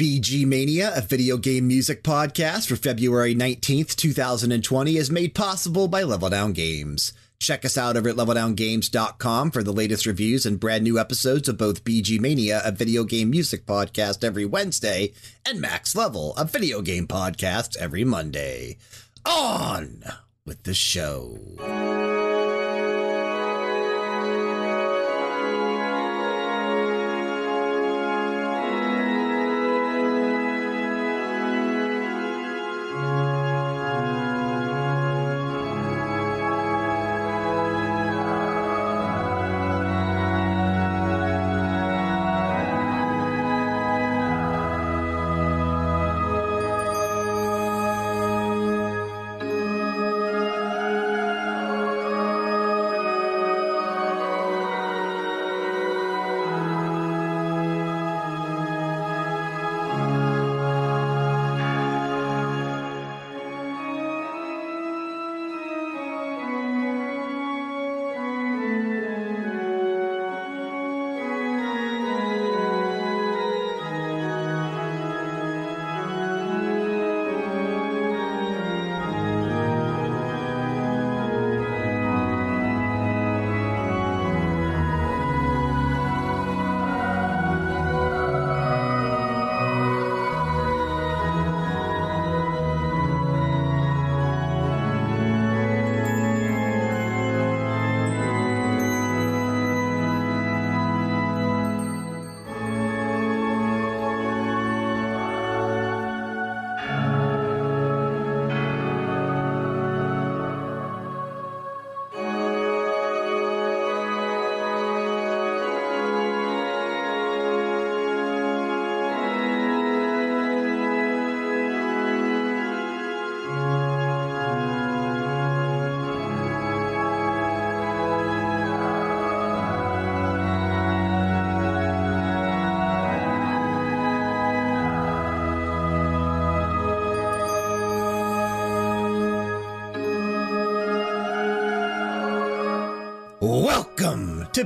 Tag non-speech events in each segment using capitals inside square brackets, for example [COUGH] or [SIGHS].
VGMania, a video game music podcast for February 19th, 2020, is made possible by Level Down Games. Check us out over at leveldowngames.com for the latest reviews and brand new episodes of both VGMania, a video game music podcast every Wednesday, and Max Level, a video game podcast every Monday. On with the show.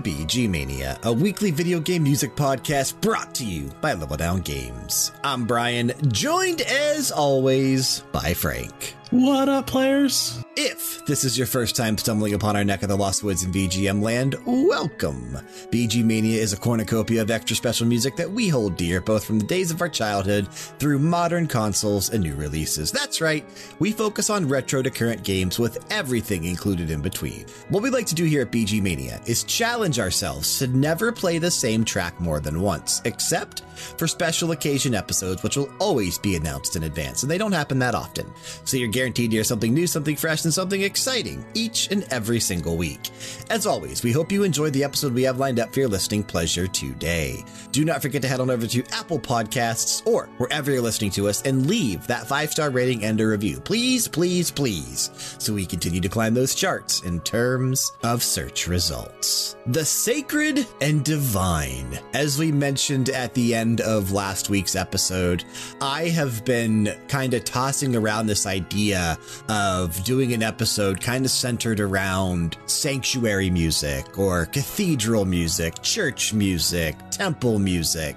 VGMania, a weekly video game music podcast brought to you by Level Down Games. I'm Brian, joined as always by Frank. What up, players? If this is your first time stumbling upon our neck of the Lost Woods in VGM land, welcome. VGMania is a cornucopia of extra special music that we hold dear, both from the days of our childhood through modern consoles and new releases. That's right, we focus on retro to current games with everything included in between. What we like to do here at VGMania is challenge ourselves to never play the same track more than once, except for special occasion episodes, which will always be announced in advance, and they don't happen that often. So you're guaranteed to hear something new, something fresh, and something exciting each and every single week. As always, we hope you enjoyed the episode we have lined up for your listening pleasure today. Do not forget to head on over to Apple Podcasts or wherever you're listening to us and leave that five star rating and a review. Please, please, please, so we continue to climb those charts in terms of search results. The sacred and divine. As we mentioned at the end of last week's episode, I have been kind of tossing around this idea of doing an episode kind of centered around sanctuary music or cathedral music, church music, temple music,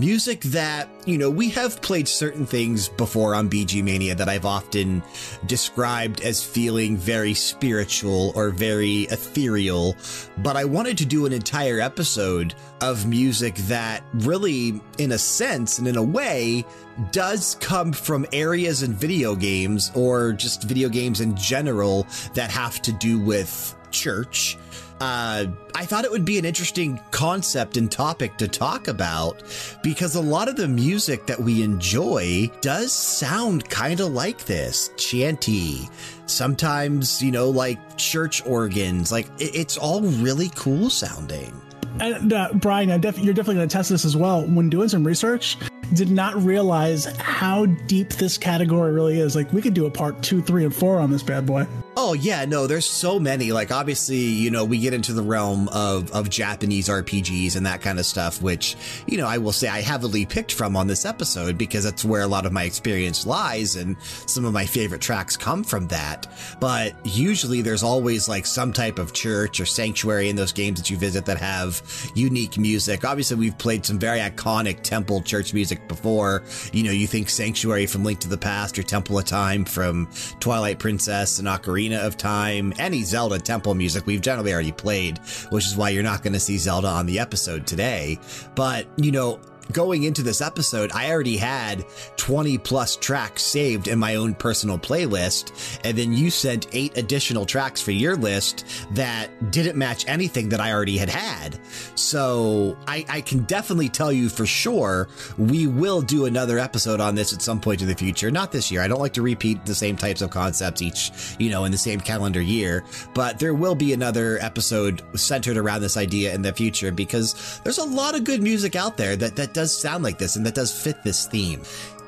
music that, you know, we have played certain things before on VGMania that I've often described as feeling very spiritual or very ethereal, but I wanted to do an entire episode of music that really, in a sense and in a way, does come from areas in video games or just video games in general that have to do with church. Uh, I thought it would be an interesting concept and topic to talk about because a lot of the music that we enjoy does sound kind of like this chanty. Sometimes, you know, like church organs, like it, it's all really cool sounding. And uh, Brian, def you're definitely going to test this as well. When doing some research, did not realize how deep this category really is. Like we could do a part two, three, and four on this bad boy. Oh yeah, no, there's so many. Like obviously, you know, we get into the realm of of Japanese RPGs and that kind of stuff, which, you know, I will say I heavily picked from on this episode because that's where a lot of my experience lies and some of my favorite tracks come from that. But usually there's always like some type of church or sanctuary in those games that you visit that have unique music. Obviously, we've played some very iconic temple church music before. You know, you think Sanctuary from Link to the Past or Temple of Time from Twilight Princess and Ocarina of Time, any Zelda temple music we've generally already played, which is why you're not going to see Zelda on the episode today. But, you know, going into this episode, I already had 20 plus tracks saved in my own personal playlist. And then you sent eight additional tracks for your list that didn't match anything that I already had had. So I, I can definitely tell you for sure we will do another episode on this at some point in the future. Not this year. I don't like to repeat the same types of concepts each, you know, in the same calendar year, but there will be another episode centered around this idea in the future because there's a lot of good music out there that, that does sound like this and that does fit this theme.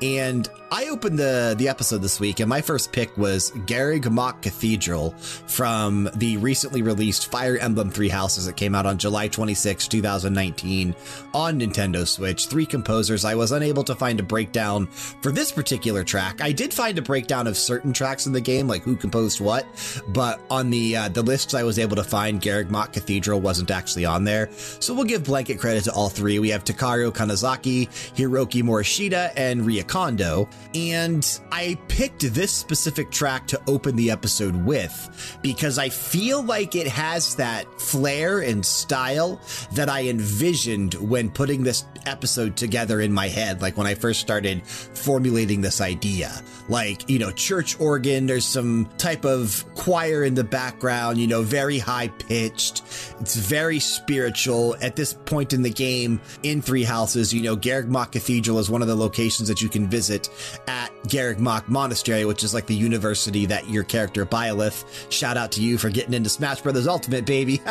And I opened the, the episode this week, and my first pick was Garreg Mach Cathedral from the recently released Fire Emblem Three Houses that came out on July 26, 2019 on Nintendo Switch. Three composers. I was unable to find a breakdown for this particular track. I did find a breakdown of certain tracks in the game, like who composed what, but on the, uh, the lists I was able to find, Garreg Mach Cathedral wasn't actually on there. So we'll give blanket credit to all three. We have Takeru Kanazaki, Hiroki Morishita, and Ria Kondo. And I picked this specific track to open the episode with because I feel like it has that flair and style that I envisioned when putting this episode together in my head, like when I first started formulating this idea. Like, you know, church organ, there's some type of choir in the background, you know, very high pitched. It's very spiritual. At this point in the game, in Three Houses, you know, Garreg Mach Cathedral is one of the locations that you can visit at Garreg Mach Monastery, which is like the university that your character Byleth. Shout out to you for getting into Smash Brothers Ultimate, baby. [LAUGHS]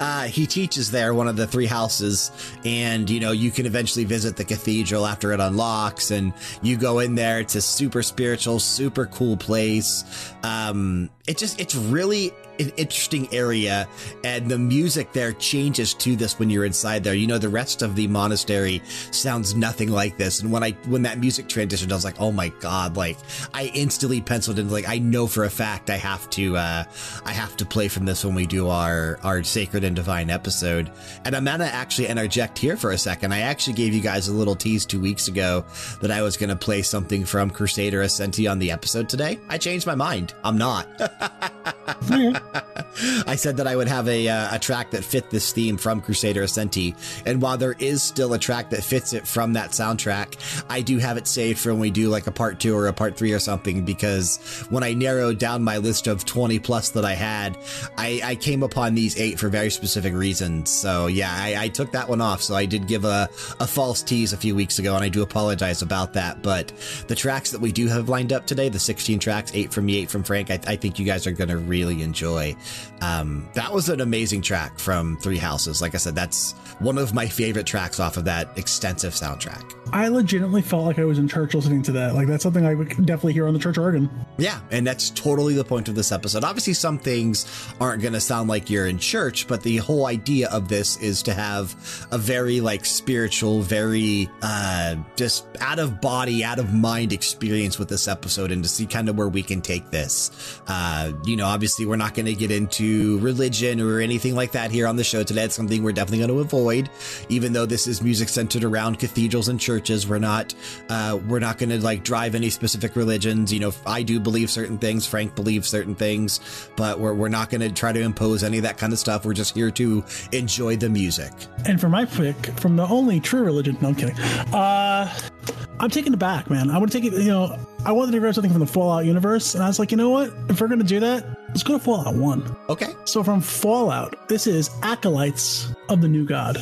uh, he teaches there, one of the three houses, and you know you can eventually visit the cathedral after it unlocks, and you go in there. It's a super spiritual, super cool place. Um, it just it's really an interesting area, and the music there changes to this when you're inside there. You know, the rest of the monastery sounds nothing like this. And when I when that music transitioned, I was like, oh my god! Like I instantly penciled in like I know for a fact I have to uh, I have to play from this when we do our our sacred and divine episode. And I'm gonna actually interject here for a second. I actually gave you guys a little tease two weeks ago that I was gonna play something from Crusader Ascenty on the episode today. I changed my mind. I'm not. [LAUGHS] I said that I would have a, uh, a track that fit this theme from Crusader Ascenty. And while there is still a track that fits it from that soundtrack, I do have it saved for when we do like a part two or a part three or something. Because when I narrowed down my list of 20 plus that I had, I, I came upon these eight for very specific reasons. So yeah, I, I took that one off. So I did give a, a false tease a few weeks ago, and I do apologize about that. But the tracks that we do have lined up today, the 16 tracks, eight from me, eight from Frank, I, I think you guys are going to really enjoy. Um, that was an amazing track from Three Houses. Like I said, that's one of my favorite tracks off of that extensive soundtrack. I legitimately felt like I was in church listening to that. Like that's something I would definitely hear on the church organ. Yeah, and that's totally the point of this episode. Obviously, some things aren't going to sound like you're in church, but the whole idea of this is to have a very like spiritual, very uh, just out of body, out of mind experience with this episode, and to see kind of where we can take this. Uh, you know, obviously, we're not going to get into religion or anything like that here on the show today. It's something we're definitely going to avoid, even though this is music centered around cathedrals and churches. We're not, uh, we're not going to like drive any specific religions. You know, I do believe certain things. Frank believes certain things, but we're, we're not going to try to impose any of that kind of stuff. We're just here to enjoy the music. And for my pick, from the only true religion, no, I'm kidding. Uh, I'm taking it back, man. I want to take it, you know, I wanted to grab something from the Fallout universe, and I was like, you know what? If we're going to do that, let's go to Fallout 1. Okay. So from Fallout, this is Acolytes of the New God.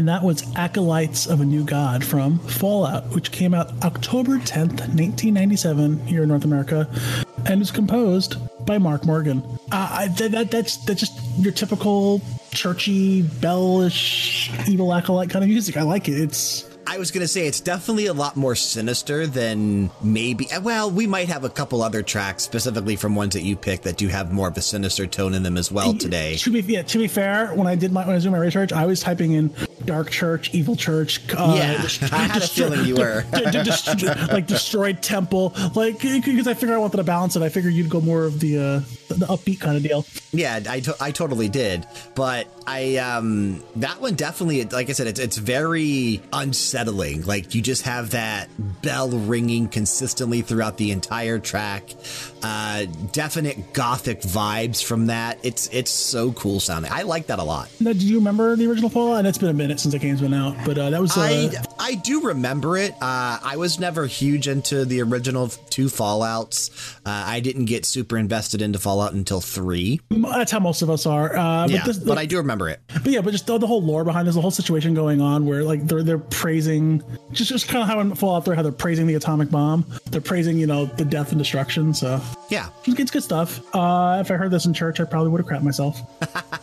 And that was Acolytes of a New God from Fallout, which came out October 10th, 1997, here in North America, and is composed by Mark Morgan. Uh, that, that's that's just your typical churchy, bellish, evil acolyte kind of music. I like it. It's I was going to say it's definitely a lot more sinister than maybe. Well, we might have a couple other tracks specifically from ones that you picked that do have more of a sinister tone in them as well today. To be yeah, to be fair, when I did my when I was doing my research, I was typing in dark church, evil church. Uh, yeah, [LAUGHS] I had a feeling you were [LAUGHS] like destroyed temple, like because I figured I wanted to balance it. I figured you'd go more of the uh, the upbeat kind of deal. Yeah, I, to I totally did, but I um that one definitely like I said it's it's very unsettling. Like you just have that bell ringing consistently throughout the entire track. Uh, definite gothic vibes from that. It's it's so cool sounding. I like that a lot. Now, do you remember the original Fallout? And it's been a minute since the game's been out, but uh, that was. Uh... I I do remember it. Uh, I was never huge into the original two Fallout's. Uh, I didn't get super invested into Fallout until three. That's how most of us are. Uh, yeah, but, this, but I do remember it. But yeah, but just the, the whole lore behind this, the whole situation going on, where like they're they're praising just just kind of how in Fallout 3 how they're praising the atomic bomb. They're praising you know the death and destruction. So yeah, it's good stuff. Uh, if I heard this in church, I probably would have crapped myself.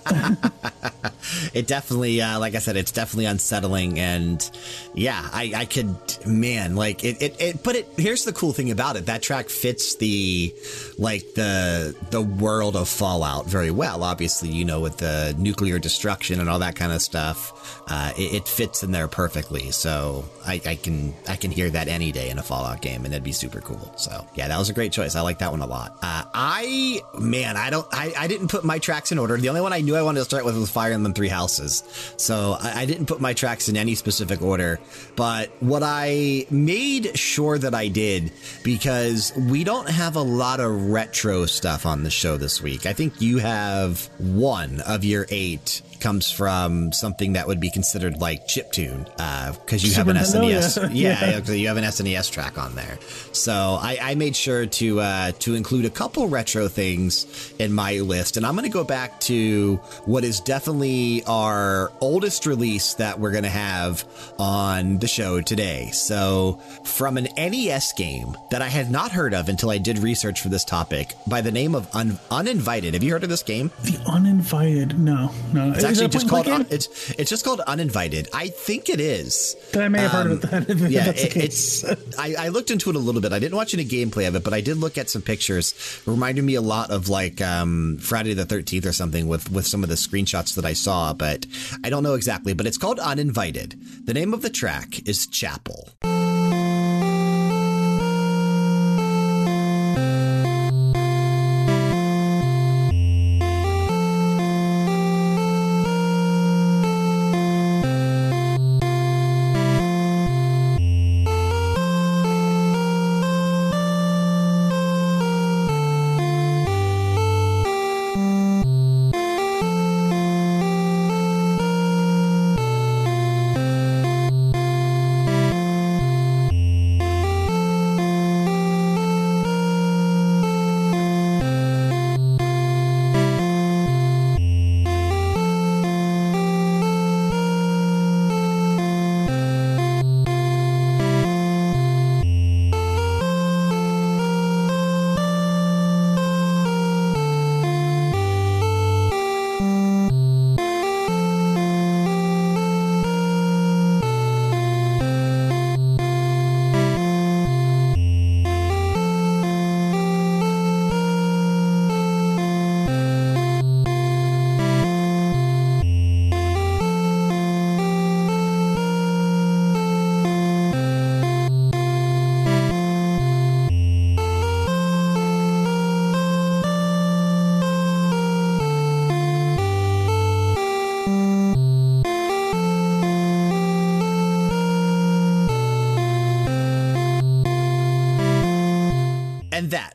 [LAUGHS] it definitely, uh, like I said, it's definitely unsettling, and yeah, I, I could, man, like it, it, it, But it, here's the cool thing about it: that track fits the, like the the world of Fallout very well. Obviously, you know, with the nuclear destruction and all that kind of stuff, uh, it, it, fits in there perfectly. So I, I can I can hear that any day in a Fallout game, and it'd be super cool. So yeah, that was a great choice. I like that one a lot. Uh, I man, I don't, I, I didn't put my tracks in order. The only one I knew I wanted to start with was Fire Emblem Three Houses. So I, I didn't put my tracks in any specific order. But what I made sure that I did because we don't have a lot of retro stuff on the show this week. I think you have one of your eight comes from something that would be considered like chip tune because uh, you have an SNES. [LAUGHS] Yeah, yeah, you have an SNES track on there. So I, I made sure to uh, to include a couple retro things in my list, and I'm going to go back to what is definitely our oldest release that we're going to have on the show today. So from an NES game that I had not heard of until I did research for this topic by the name of Un Uninvited. Have you heard of this game? The Uninvited? No, no actually just called un, it's it's just called uninvited. I think it is. Then I may have um, heard of it. Then, yeah, it, it's. I, I, looked into it a little bit. I didn't watch any gameplay of it, but I did look at some pictures. It reminded me a lot of like um, Friday the Thirteenth or something with with some of the screenshots that I saw, but I don't know exactly. But it's called Uninvited. The name of the track is Chapel.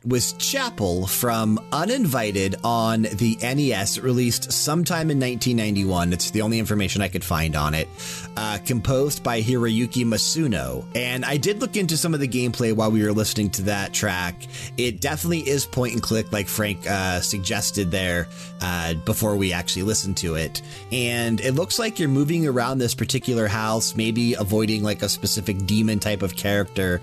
Was Chapel from Uninvited on the NES, released sometime in 1991. It's the only information I could find on it. Uh, composed by Hiroyuki Masuno. And I did look into some of the gameplay while we were listening to that track. It definitely is point and click, like Frank uh, suggested there uh, before we actually listened to it. And it looks like you're moving around this particular house, maybe avoiding like a specific demon type of character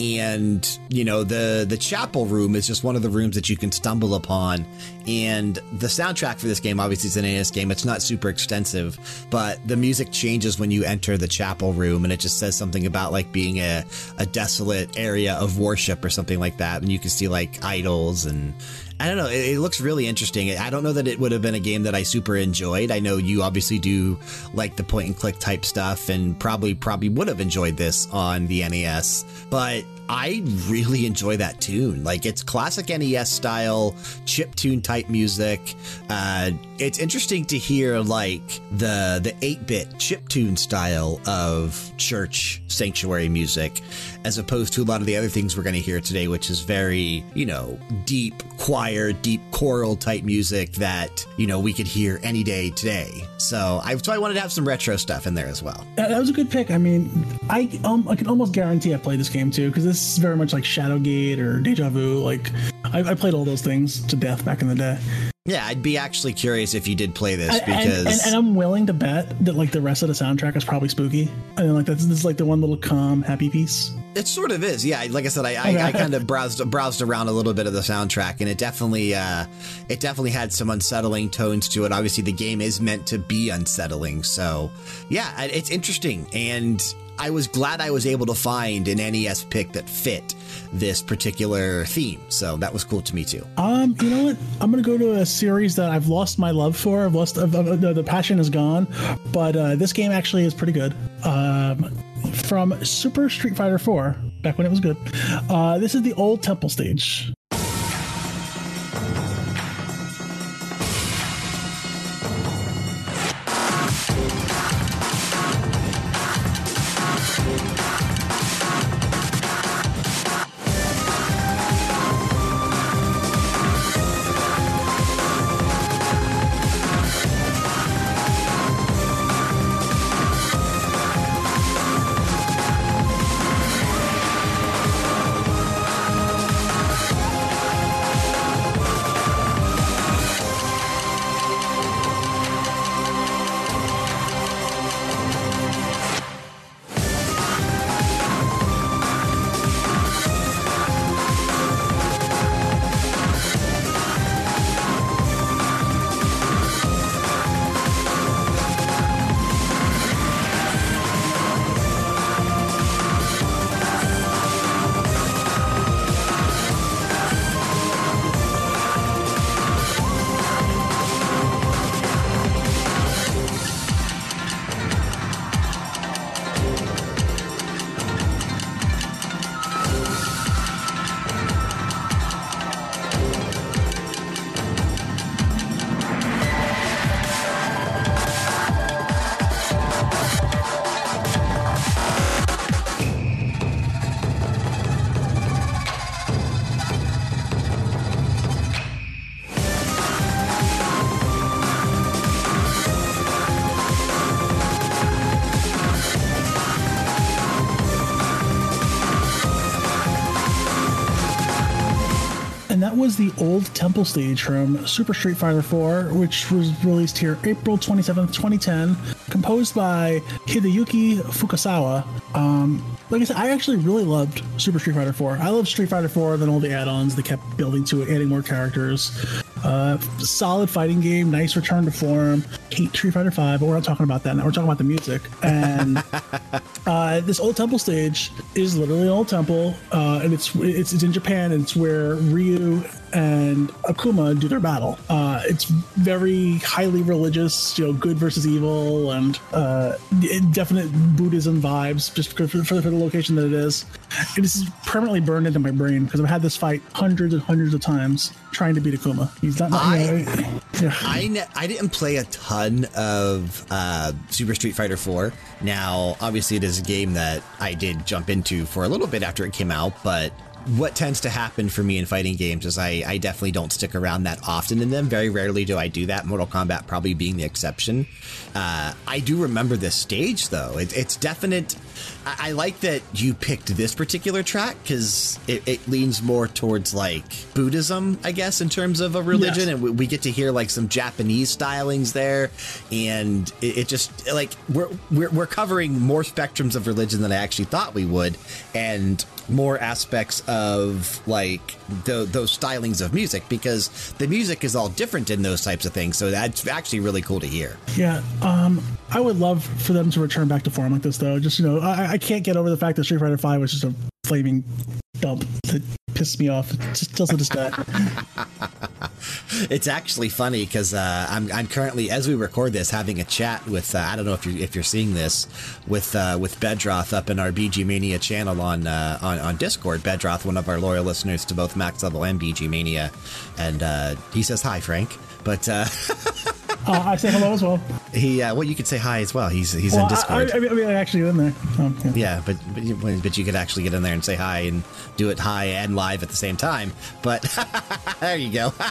and you know the the chapel room is just one of the rooms that you can stumble upon. And the soundtrack for this game obviously is an NES game. It's not super extensive but the music changes when you enter the chapel room and it just says something about like being a, a desolate area of worship or something like that. And you can see like idols and I don't know. It, it, looks really interesting. I don't know that it would have been a game that I super enjoyed. I know you obviously do like the point and click type stuff and probably probably would have enjoyed this on the NES, but I really enjoy that tune. Like it's classic NES style chip tune type music. Uh, it's interesting to hear like the the 8-bit chip tune style of church sanctuary music as opposed to a lot of the other things we're going to hear today which is very, you know, deep choir, deep choral type music that, you know, we could hear any day today. So I so I wanted to have some retro stuff in there as well. That was a good pick. I mean, I um, I can almost guarantee I played this game too because this is very much like Shadowgate or Deja Vu. Like, I, I, played all those things to death back in the day. Yeah, I'd be actually curious if you did play this because, and, and, and, I'm willing to bet that like the rest of the soundtrack is probably spooky. I mean, like that's this is like the one little calm, happy piece. It sort of is, yeah. Like I said, I, okay. I, I, kind of browsed browsed around a little bit of the soundtrack, and it definitely uh, it definitely had some unsettling tones to it. Obviously, the game is meant to be unsettling, so yeah, it's interesting, and I was glad I was able to find an NES pick that fit this particular theme. So that was cool to me too. Um, you know what? I'm gonna go to a series that I've lost my love for. I've lost uh, the, the passion is gone, but uh, this game actually is pretty good. Um, from Super Street Fighter 4, back when it was good. Uh, this is the old temple stage. Was the old temple stage from Super Street Fighter 4, which was released here April 27th, 2010, composed by Hideyuki Fukasawa. Um, like I said, I actually really loved Super Street Fighter 4. I love Street Fighter 4, then all the add ons they kept building to it, adding more characters. Uh, solid fighting game, nice return to form. Hate Street Fighter Five, but we're not talking about that now. We're talking about the music. And [LAUGHS] uh, this old temple stage is literally an old temple, uh, and it's, it's it's in Japan, and it's where Ryu and Akuma do their battle. Uh, it's very highly religious, you know, good versus evil, and uh, definite Buddhism vibes just for, for, for, the location that it is. It is permanently burned into my brain because I've had this fight hundreds and hundreds of times trying to beat Akuma. He's not. I, you know, yeah. I, I didn't play a ton of uh, Super Street Fighter 4. Now, obviously, it is a game that I did jump into for a little bit after it came out, but what tends to happen for me in fighting games is I, I definitely don't stick around that often in them. Very rarely do I do that. Mortal Kombat probably being the exception. Uh, I do remember this stage though. It, it's definite. I, I, like that you picked this particular track because it, it, leans more towards like Buddhism, I guess, in terms of a religion, yes. and we, we, get to hear like some Japanese stylings there, and it, it just like we're, we're we're covering more spectrums of religion than I actually thought we would, and more aspects of like the, those stylings of music because the music is all different in those types of things. So that's actually really cool to hear. Yeah, um, I would love for them to return back to form like this, though. Just you know, I, I can't get over the fact that Street Fighter Five was just a flaming dump that pissed me off. It just doesn't just [LAUGHS] it's actually funny because uh, I'm, I'm currently, as we record this, having a chat with uh, I don't know if you're if you're seeing this with uh, with Bedroth up in our VGMania channel on, uh, on on Discord. Bedroth, one of our loyal listeners to both Max Level and VGMania, and uh, he says hi, Frank. But uh, [LAUGHS] uh, I say hello as well. He uh, well, you could say hi as well. He's he's well, in Discord. I, I, mean, I actually in there. Um, yeah. yeah, but, but but you could actually get in there and say hi and do it hi and live at the same time. But [LAUGHS] there you go. [LAUGHS]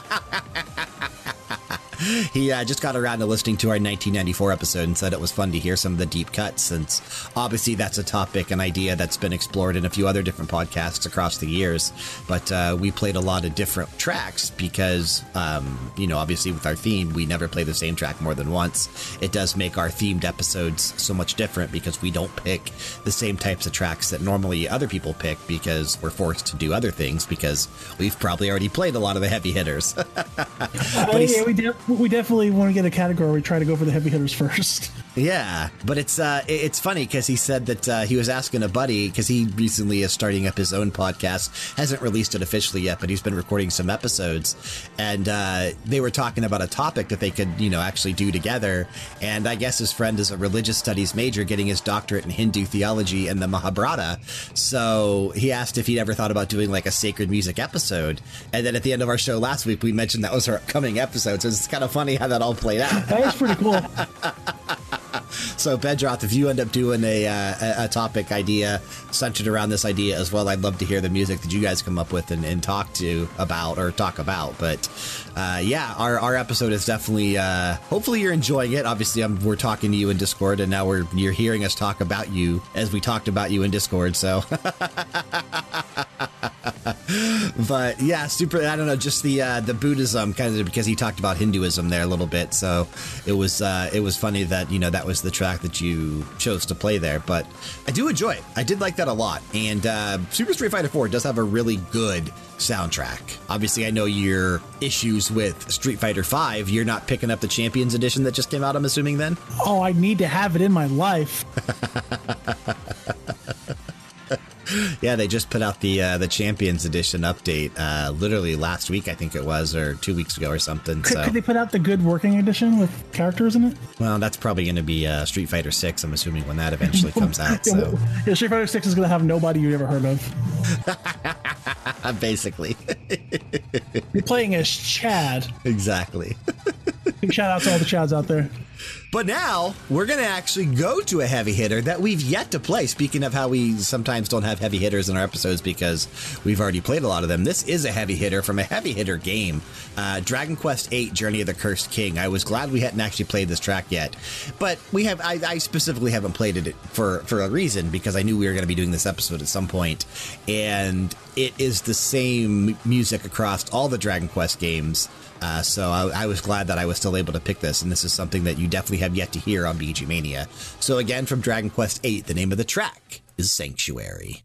[LAUGHS] he uh, just got around to listening to our 1994 episode and said it was fun to hear some of the deep cuts, since obviously that's a topic, an idea that's been explored in a few other different podcasts across the years. But uh, we played a lot of different tracks because, um, you know, obviously with our theme, we never play the same track more than once. It does make our themed episodes so much different because we don't pick the same types of tracks that normally other people pick because we're forced to do other things because we've probably already played a lot of the heavy hitters. [LAUGHS] but yeah, we did we definitely want to get a category. We try to go for the heavy hitters first. [LAUGHS] Yeah, but it's uh, it's funny because he said that uh, he was asking a buddy because he recently is starting up his own podcast. Hasn't released it officially yet, but he's been recording some episodes, and uh, they were talking about a topic that they could you know actually do together. And I guess his friend is a religious studies major, getting his doctorate in Hindu theology and the Mahabharata. So he asked if he'd ever thought about doing like a sacred music episode. And then at the end of our show last week, we mentioned that was our upcoming episode. So it's kind of funny how that all played out. That is pretty cool. [LAUGHS] so Bedroth, if you end up doing a, uh, a topic idea centered around this idea as well, I'd love to hear the music that you guys come up with and, and talk to about or talk about. But uh, yeah, our, our episode is definitely. Uh, hopefully, you're enjoying it. Obviously, I'm, we're talking to you in Discord, and now we're you're hearing us talk about you as we talked about you in Discord. So. [LAUGHS] [LAUGHS] but yeah, super. I don't know, just the uh, the Buddhism kind of because he talked about Hinduism there a little bit. So it was uh, it was funny that you know that was the track that you chose to play there. But I do enjoy it. I did like that a lot. And uh, Super Street Fighter 4 does have a really good soundtrack. Obviously, I know your issues with Street Fighter 5. You're not picking up the Champions Edition that just came out. I'm assuming then. Oh, I need to have it in my life. [LAUGHS] yeah, they just put out the uh, the Champions Edition update uh, literally last week, I think it was, or two weeks ago or something. Could, so. could they put out the good working edition with characters in it? Well, that's probably going to be uh, Street Fighter Six. I'm assuming when that eventually comes [LAUGHS] out. So. yeah, Street Fighter Six is going to have nobody you've ever heard of. [LAUGHS] Basically, you're playing as Chad. [LAUGHS] Exactly. Big shout out to all the Chads out there. But now we're going to actually go to a heavy hitter that we've yet to play. Speaking of how we sometimes don't have heavy hitters in our episodes because we've already played a lot of them, this is a heavy hitter from a heavy hitter game uh, Dragon Quest VIII Journey of the Cursed King. I was glad we hadn't actually played this track yet, but we have. I, I specifically haven't played it for, for a reason because I knew we were going to be doing this episode at some point, and it is the same music across all the Dragon Quest games. Uh, so I, I, was glad that I was still able to pick this, and this is something that you definitely have yet to hear on VGMania. So again, from Dragon Quest VIII, the name of the track is Sanctuary.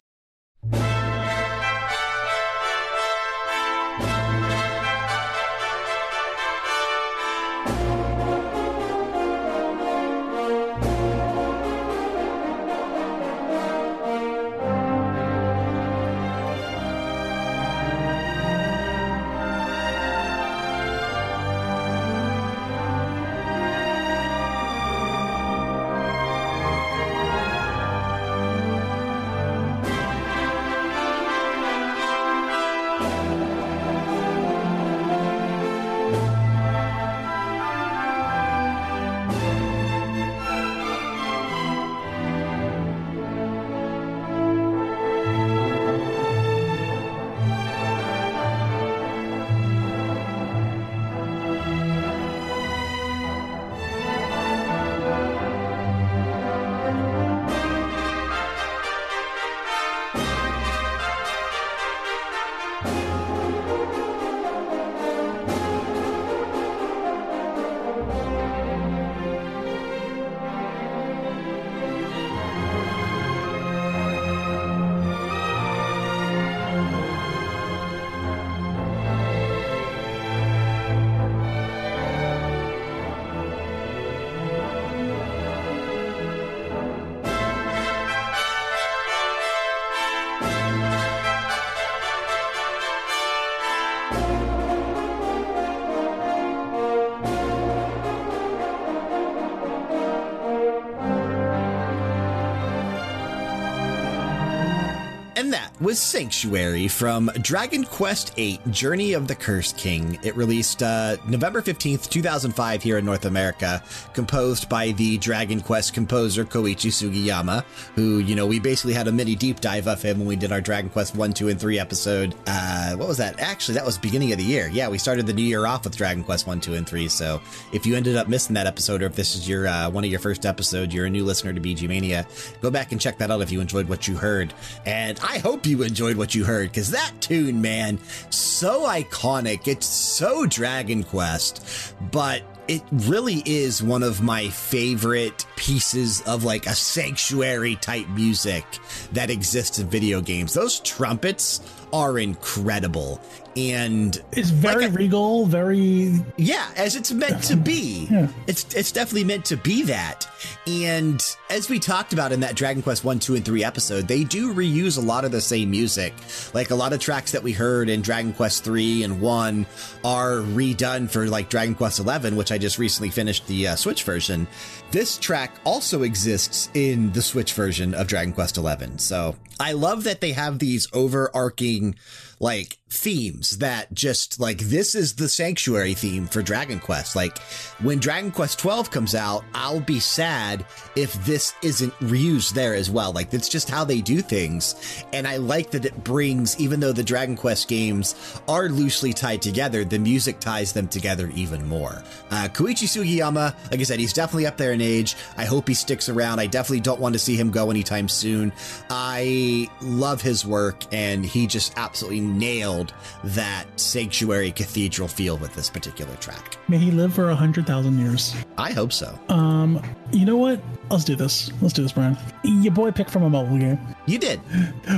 Was Sanctuary from Dragon Quest VIII Journey of the Cursed King. It released uh, November 15th, 2005, here in North America, composed by the Dragon Quest composer Koichi Sugiyama, who, you know, we basically had a mini deep dive of him when we did our Dragon Quest 1, 2, and 3 episode. Uh, what was that? Actually, that was beginning of the year. Yeah, we started the new year off with Dragon Quest 1, 2, and 3. So if you ended up missing that episode, or if this is your uh, one of your first episodes, you're a new listener to VGMania, go back and check that out if you enjoyed what you heard. And I hope you enjoyed what you heard because that tune, man, so iconic. It's so Dragon Quest, but it really is one of my favorite pieces of like a sanctuary type music that exists in video games. Those trumpets are incredible. And it's very like a, regal, very yeah, as it's meant to be. Yeah. It's it's definitely meant to be that. And as we talked about in that Dragon Quest 1, 2, and 3 episode, they do reuse a lot of the same music. Like a lot of tracks that we heard in Dragon Quest 3 and 1 are redone for like Dragon Quest 11, which I just recently finished the uh, Switch version. This track also exists in the Switch version of Dragon Quest 11. So I love that they have these overarching gegen like themes that just like this is the sanctuary theme for Dragon Quest. Like when Dragon Quest 12 comes out, I'll be sad if this isn't reused there as well. Like that's just how they do things. And I like that it brings, even though the Dragon Quest games are loosely tied together, the music ties them together even more. Uh, Koichi Sugiyama, like I said, he's definitely up there in age. I hope he sticks around. I definitely don't want to see him go anytime soon. I love his work and he just absolutely nailed that sanctuary cathedral feel with this particular track. May he live for a hundred thousand years. I hope so. Um, you know what? Let's do this. Let's do this, Brian. Your boy picked from a mobile game. You did.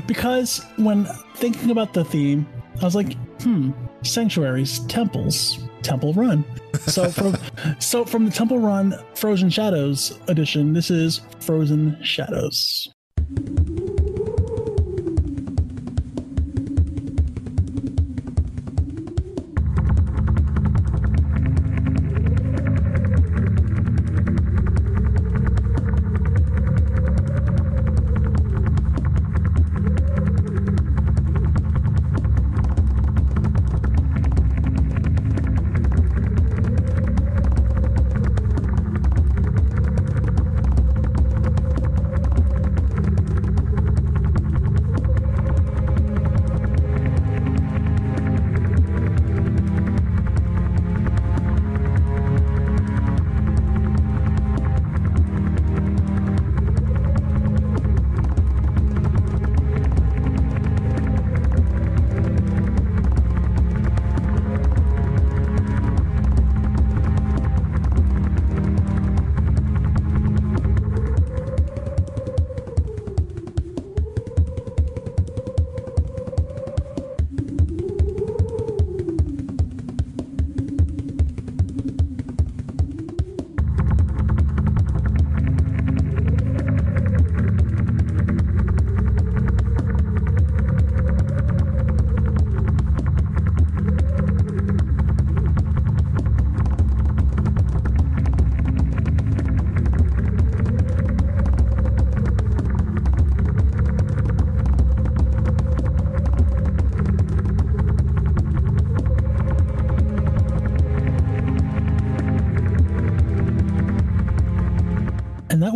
Because when thinking about the theme, I was like, hmm, sanctuaries, temples, Temple Run. So [LAUGHS] from so from the Temple Run Frozen Shadows edition, this is Frozen Shadows.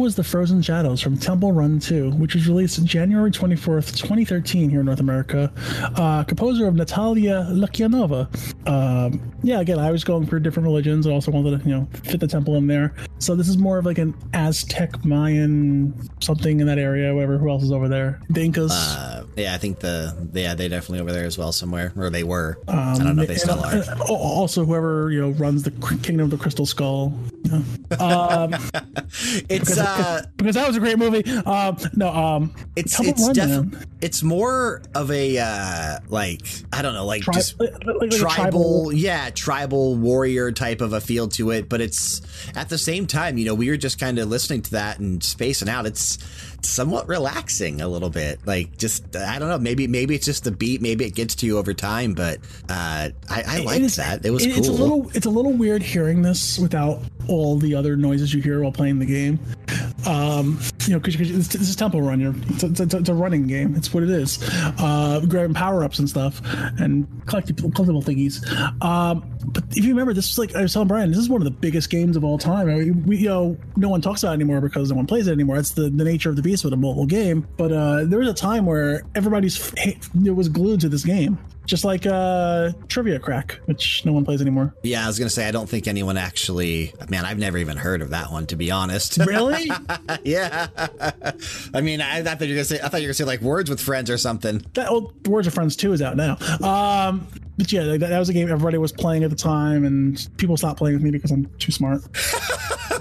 Was The Frozen Shadows from Temple Run 2, which was released January 24th, 2013, here in North America. Uh, composer of Natalia Lukianova. Um, yeah, again, I was going for different religions. I also wanted to, you know, fit the temple in there. So this is more of like an Aztec, Mayan, something in that area. Whatever. Who else is over there? The Incas. Uh, yeah, I think the yeah they definitely over there as well somewhere, or they were. Um, I don't know if they still and, are. also, whoever you know runs the Kingdom of the Crystal Skull. Um, [LAUGHS] it's because, uh, because, that was a great movie. Um, no, um, it's it's definitely it's more of a uh, like I don't know, like Tri- just like, like tribal, tribal, yeah, tribal warrior type of a feel to it. But it's at the same time, you know, we were just kind of listening to that and spacing out. It's somewhat relaxing a little bit. Like just I don't know, maybe maybe it's just the beat, maybe it gets to you over time, but uh, I, I like that. It was it, cool. It's a little it's a little weird hearing this without all the other noises you hear while playing the game. Um, you know, cause, cause this, is Temple Run. You're, it's, a, it's, it's a running game. It's what it is. Uh, grabbing power ups and stuff and collectible, collectible thingies. Um, but if you remember, this was like I was telling Brian, this is one of the biggest games of all time. I mean, we, you know, no one talks about it anymore because no one plays it anymore. It's the, the nature of the beast with a mobile game. But uh, there was a time where everybody's it was glued to this game just like uh trivia crack which no one plays anymore. Yeah i was gonna say i don't think anyone actually man i've never even heard of that one to be honest. [LAUGHS] Really? Yeah. I mean i thought you were gonna say i thought you were gonna say like words with friends or something. That well, words with friends 2 is out now. Um but yeah that, that was a game everybody was playing at the time and people stopped playing with me because i'm too smart [LAUGHS]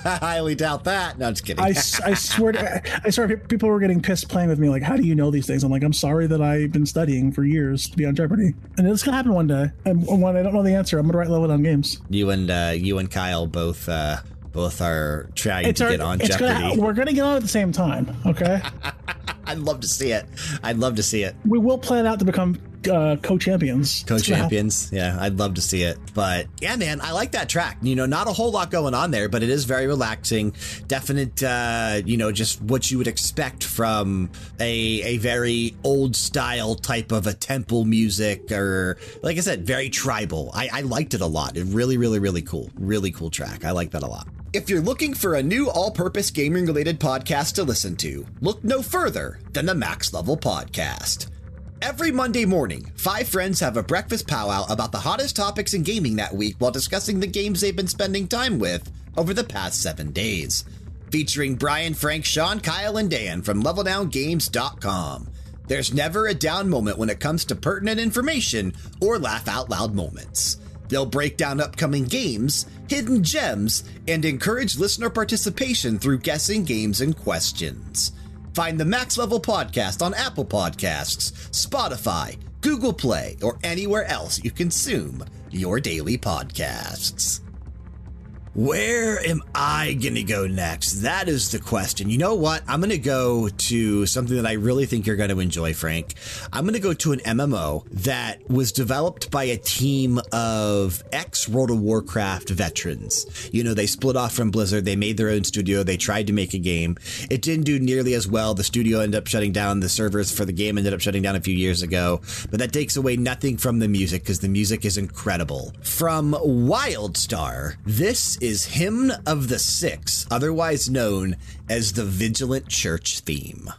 I highly doubt that. No, I'm just kidding. I, I swear, to, I swear, people were getting pissed playing with me. Like, how do you know these things? I'm like, I'm sorry that I've been studying for years to be on Jeopardy, and it's gonna happen one day. And when I don't know the answer, I'm gonna write level down games. You and uh, you and Kyle both uh, both are trying it's to our, get on Jeopardy. Gonna, we're gonna get on at the same time. Okay. [LAUGHS] I'd love to see it. I'd love to see it. We will plan out to become uh, co-champions. Co-champions. Yeah, I'd love to see it. But yeah, man, I like that track. You know, not a whole lot going on there, but it is very relaxing. Definite, uh, you know, just what you would expect from a a very old style type of a temple music, or like I said, very tribal. I, I liked it a lot. It really, really, really cool. Really cool track. I like that a lot. If you're looking for a new all purpose gaming related podcast to listen to, look no further than the Max Level Podcast. Every Monday morning, five friends have a breakfast powwow about the hottest topics in gaming that week while discussing the games they've been spending time with over the past seven days. Featuring Brian, Frank, Sean, Kyle, and Dan from LevelDownGames.com. There's never a down moment when it comes to pertinent information or laugh out loud moments. They'll break down upcoming games, hidden gems, and encourage listener participation through guessing games and questions. Find the Max Level Podcast on Apple Podcasts, Spotify, Google Play, or anywhere else you consume your daily podcasts. Where am I going to go next? That is the question. You know what? I'm going to go to something that I really think you're going to enjoy, Frank. I'm going to go to an MMO that was developed by a team of ex World of Warcraft veterans. You know, they split off from Blizzard, they made their own studio, they tried to make a game. It didn't do nearly as well. The studio ended up shutting down, the servers for the game ended up shutting down a few years ago. But that takes away nothing from the music because the music is incredible. From Wildstar, this is Hymn of the Six, otherwise known as the Vigilant Church theme.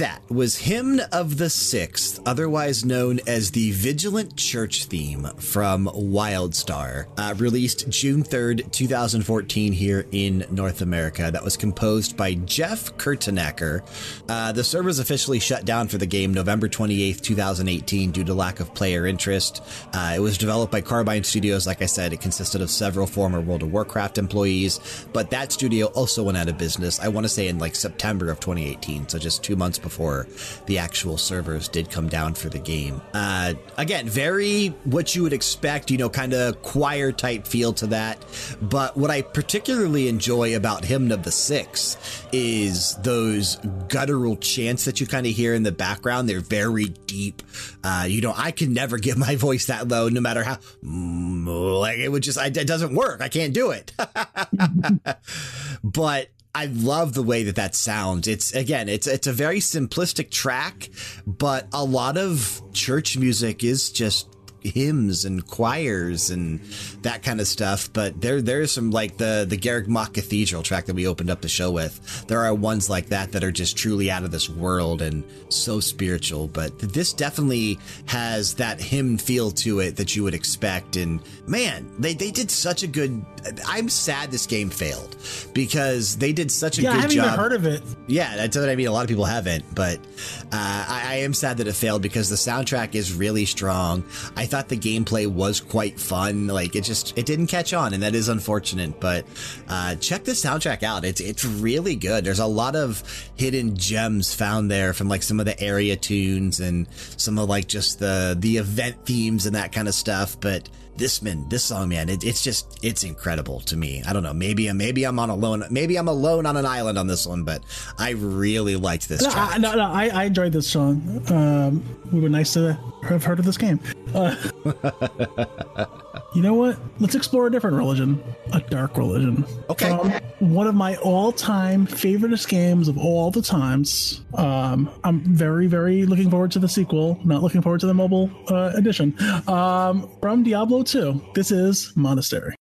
That was Hymn of the Sixth, otherwise known as the Vigilant Church theme from Wildstar, uh, released June 3rd, 2014, here in North America. That was composed by Jeff Kurtenacker. Uh, the servers officially shut down for the game November 28th, 2018, due to lack of player interest. Uh, it was developed by Carbine Studios. Like I said, it consisted of several former World of Warcraft employees, but that studio also went out of business, I want to say in like September of 2018, so just two months months the actual servers did come down for the game. Uh, again, very what you would expect, you know, kind of choir type feel to that. But what I particularly enjoy about Hymn of the Six is those guttural chants that you kind of hear in the background. They're very deep. Uh, you know, I can never get my [LAUGHS] voice that low, no matter how, like, it would just, I, it doesn't work. I can't do it. [LAUGHS] but I love the way that that sounds. It's again, it's it's a very simplistic track, but a lot of church music is just hymns and choirs and that kind of stuff. But there, there's some like the the Garreg Mach Cathedral track that we opened up the show with. There are ones like that that are just truly out of this world and so spiritual. But this definitely has that hymn feel to it that you would expect. And man, they they did such a good. I'm sad this game failed because they did such a yeah, good I haven't job. even heard of it. Yeah, that's what I mean. A lot of people haven't, but uh, I, I am sad that it failed because the soundtrack is really strong. I thought the gameplay was quite fun. Like it just it didn't catch on, and that is unfortunate. But uh, check the soundtrack out. It's it's really good. There's a lot of hidden gems found there from like some of the area tunes and some of like just the the event themes and that kind of stuff. But this man, this song, man, it, it's just it's incredible to me. I don't know. Maybe maybe I'm on alone. Maybe I'm alone on an island on this one, but I really liked this No. I, no, no, I, I enjoyed this song. Um, we were nice to have heard of this game. Uh, [LAUGHS] you know what? Let's explore a different religion, a dark religion. Okay. Um, one of my all-time favoriteest games of all the times. Um, I'm very, very looking forward to the sequel. Not looking forward to the mobile uh, edition. Um, from Diablo 2. This is Monastery.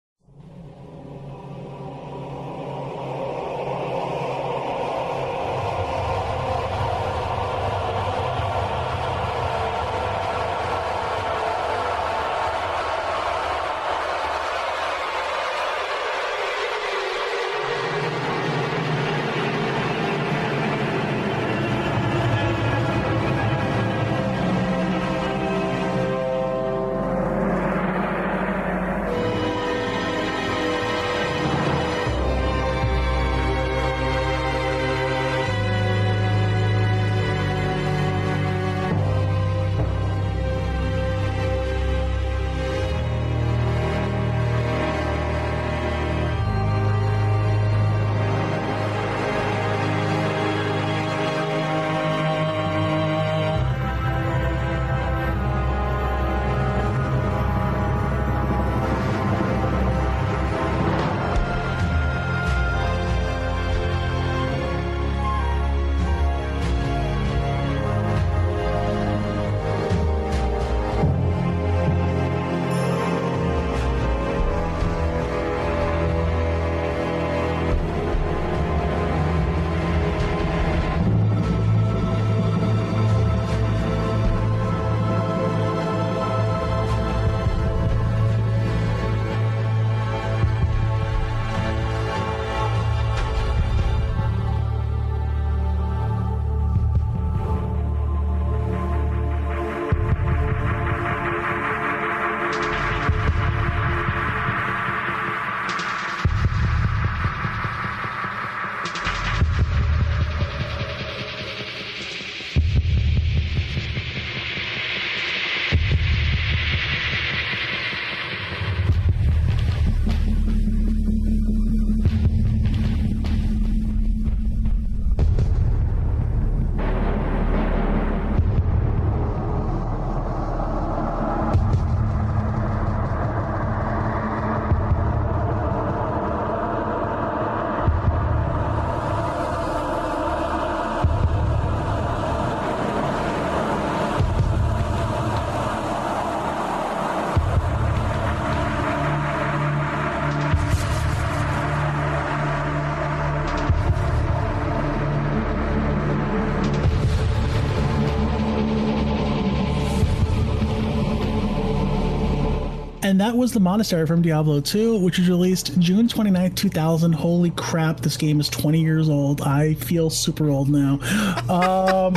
And that was the monastery from Diablo 2, which was released June 29th, 2000. Holy crap, this game is 20 years old. I feel super old now. Um,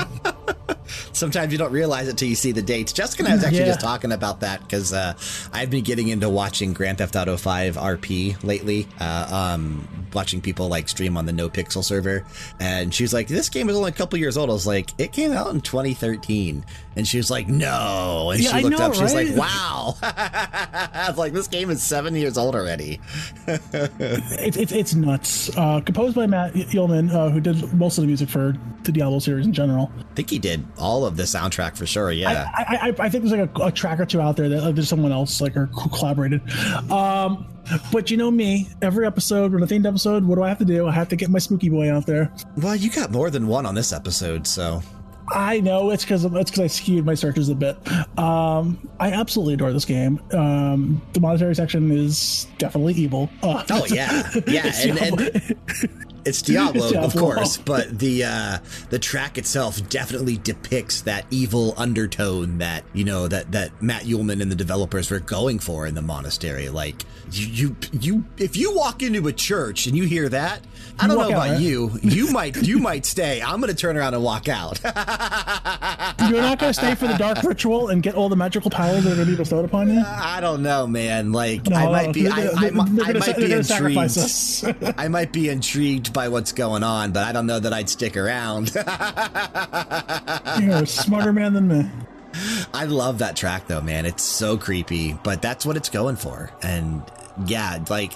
[LAUGHS] Sometimes you don't realize it till you see the dates. Jessica and I was actually Yeah. just talking about that because uh, I've been getting into watching Grand Theft Auto 5 RP lately. Uh, um, watching people like stream on the No Pixel server, and she's like, "This game is only a couple years old." I was like, "It came out in 2013," and she was like, "No," and Yeah, she I looked know, up. She's like, "Wow!" [LAUGHS] I was like, "This game is seven years old already." [LAUGHS] it's, it's, it's nuts. Uh, composed by Matt Uelmen, uh, who did most of the music for the Diablo series in general. I think he did all of the soundtrack for sure. Yeah. I, I, I think there's like a, a track or two out there that like, there's someone else like or who collaborated. Um, but you know me, every episode, when a themed episode, what do I have to do? I have to get my spooky boy out there. well, you got more than one on this episode, so. I know it's because it's because I skewed my searches a bit. Um, I absolutely adore this game. Um, the monastery section is definitely evil. Uh, Oh yeah, [LAUGHS] yeah, and, and [LAUGHS] it's [LAUGHS] Diablo, It's of course, but the [LAUGHS] uh, the track itself definitely depicts that evil undertone that you know that that Matt Uelmen and the developers were going for in the monastery. Like you, you, you if you walk into a church and you hear that, I don't know out, about right? you, [LAUGHS] you might you might stay. I'm going to turn around and walk out. [LAUGHS] You're not going to stay for the dark ritual and get all the magical powers that are going to be bestowed upon you. Uh, I don't know, man. Like No, I might be, I, I, I might be intrigued. [LAUGHS] I might be intrigued by what's going on, but I don't know that I'd stick around. You're a smarter man than me. I love that track though, man. It's so creepy, but that's what it's going for. And yeah, like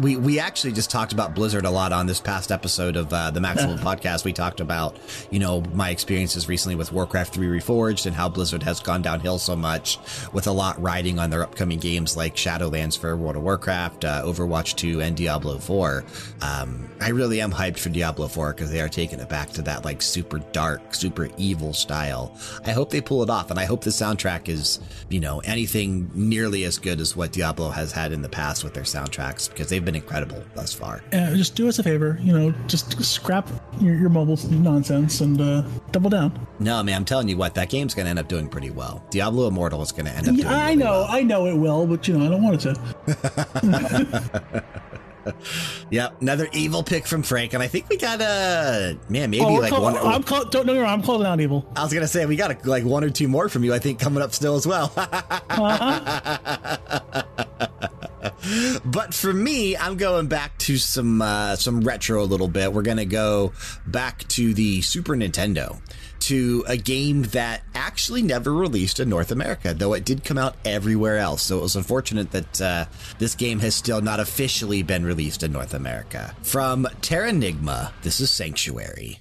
we we actually just talked about Blizzard a lot on this past episode of uh, the Maximum [LAUGHS] podcast. We talked about you know my experiences recently with Warcraft 3 Reforged and how Blizzard has gone downhill so much with a lot riding on their upcoming games like Shadowlands for World of Warcraft, uh, Overwatch 2, and Diablo 4. Um, I really am hyped for Diablo 4 because they are taking it back to that like super dark, super evil style. I hope they pull it off, and I hope the soundtrack is, you know, anything nearly as good as what Diablo has had in the past with their soundtracks because they've been incredible thus far. Uh, just do us a favor, you know, just scrap your, your mobile nonsense and uh, double down. No, man, I'm telling you what, that game's going to end up doing pretty well. Diablo Immortal is going to end up doing Yeah, I really know, well. I know it will, but you know, I don't want it to. [LAUGHS] Yep, another evil pick from Frank, and I think we got uh man, maybe Oh, like call- one. I'm call, don't no, no, I'm calling out evil. I was gonna say we got a, like one or two more from you. I think coming up still as well. [LAUGHS] but for me, I'm going back to some uh, some retro a little bit. We're gonna go back to the Super Nintendo, to a game that actually never released in North America, though it did come out everywhere else. So it was unfortunate that uh, this game has still not officially been released in North America. From Terranigma, this is Sanctuary.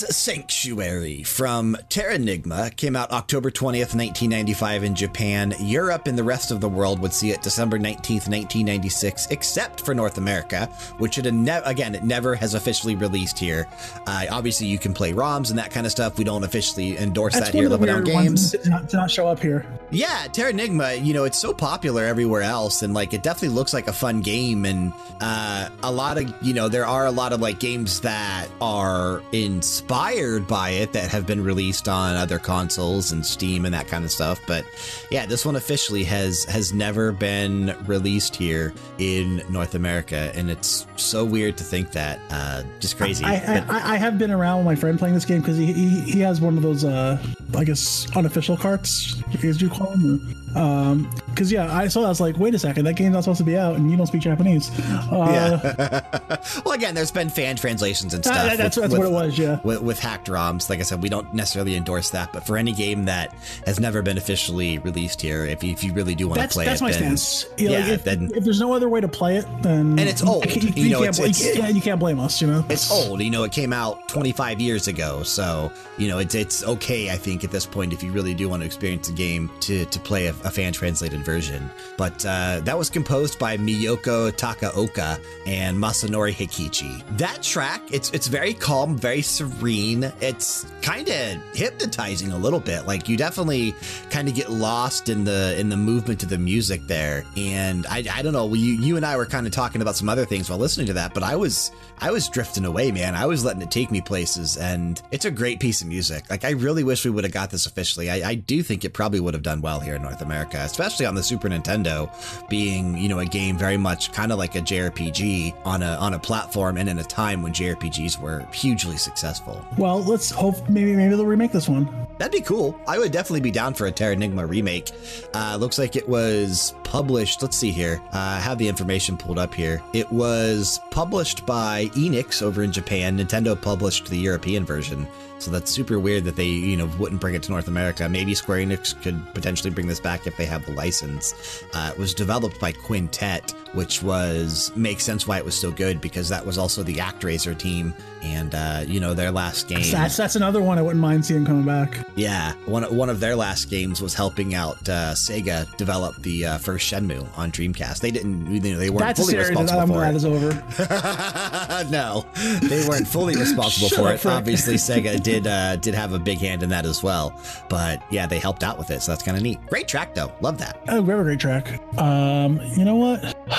Sanctuary from Terranigma. Came out October 20th, 1995 in Japan. Europe and the rest of the world would see it December 19th, 1996, except for North America, which it again, it never has officially released here. Uh, obviously, you can play ROMs and that kind of stuff. We don't officially endorse That's that here Down Games. To not, to not show up here. Yeah, Terranigma, you know, it's so popular everywhere else, and like it definitely looks like a fun game. And uh, a lot of, you know, there are a lot of like games that are inspired by it that have been released on other consoles and Steam and that kind of stuff. But yeah, this one officially has has never been released here in North America, and it's so weird to think that. Uh, just crazy. I, I, I, have been around with my friend playing this game because he, he, he has one of those uh, I guess unofficial carts, as you call them. Um, because yeah, I saw. That, I was like, wait a second, that game's not supposed to be out, and you don't speak Japanese. Uh, yeah. [LAUGHS] well, again, there's been fan translations and stuff. That's, with, that's what it was. Yeah. With, with, hacked ROMs, like I said, we don't necessarily endorse that, but for any game that has never been officially released here, if you, if you really do want to play that's it, that's my then, stance. Yeah, like if, then if there's no other way to play it, then and it's old. You, [LAUGHS] you, you know, can't, it's, it's, yeah, you can't blame us. You know, it's old. You know, it came out 25 years ago, so you know, it's it's okay. I think at this point, if you really do want to experience a game, to to play a, a fan translated version. But uh, that was composed by Miyoko Takaoka and Masanori Hikichi. That track, it's it's very calm, very serene. It's kind of hypnotizing a little bit. Like you definitely kind of get lost in the in the movement of the music there. And I, I don't know, you you and I were kind of talking about some other things while listening to that, but I was I was drifting away, man. I was letting it take me places, and it's a great piece of music. Like I really wish we would have got this officially. I, I do think it probably would have done well here in North America, especially on the Super Nintendo, being you know a game very much kind of like a JRPG on a on a platform and in a time when JRPGs were hugely successful. Well, let's hope maybe maybe they'll remake this one. That'd be cool. I would definitely be down for a Terranigma remake. Uh, looks like it was published. Let's see here. Uh, I have the information pulled up here. It was published by Enix over in Japan. Nintendo published the European version. So that's super weird that they, you know, wouldn't bring it to North America. Maybe Square Enix could potentially bring this back if they have the license. Uh, it was developed by Quintet, which was makes sense why it was so good because that was also the ActRaiser team, and uh, you know their last game. That's that's another one I wouldn't mind seeing coming back. Yeah, one one of their last games was helping out uh, Sega develop the uh, first Shenmue on Dreamcast. They didn't, you know, they weren't that's fully responsible for it. I'm for it. Is over. [LAUGHS] no, they weren't fully responsible for it. Obviously, [LAUGHS] Sega did did uh, did have a big hand in that as well. But yeah, they helped out with it, so that's kind of neat. Great track though, love that. Oh, very great track. Um, you know what? [SIGHS]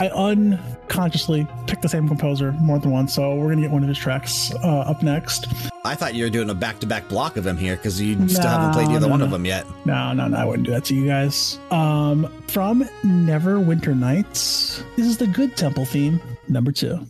I unconsciously picked the same composer more than once, so we're gonna get one of his tracks uh, up next. I thought you were doing a back to back block of them here because you no, still haven't played either no, one no. of them yet. No, no, no, I wouldn't do that to you guys. Um, from Neverwinter Nights, this is the Good Temple theme, number two.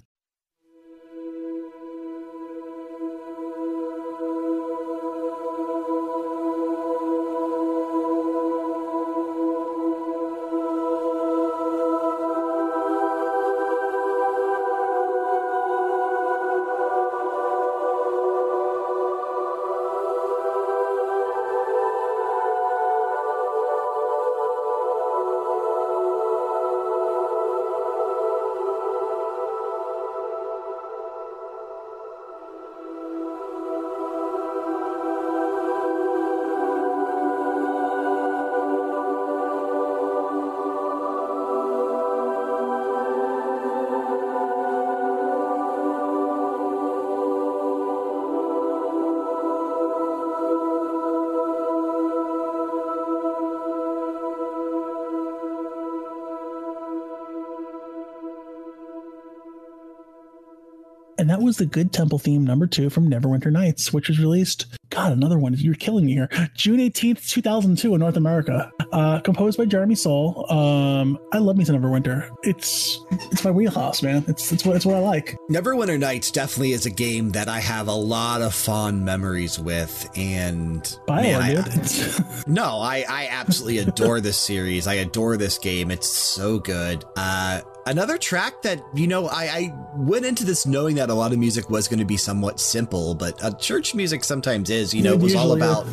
Was the Good Temple theme number two from Neverwinter Nights, which was released. God, another one. You're killing me here. June 18th, 2002 in North America. Uh, composed by Jeremy Soule. Um, I love me some Neverwinter. It's it's my wheelhouse, man. It's it's what it's what I like. Neverwinter Nights definitely is a game that I have a lot of fond memories with, and Bioware, man, I, [LAUGHS] no, I I absolutely adore this series. I adore this game. It's so good. Uh, Another track that, you know, I, I, went into this knowing that a lot of music was going to be somewhat simple, but uh, church music sometimes is. You know, it was all about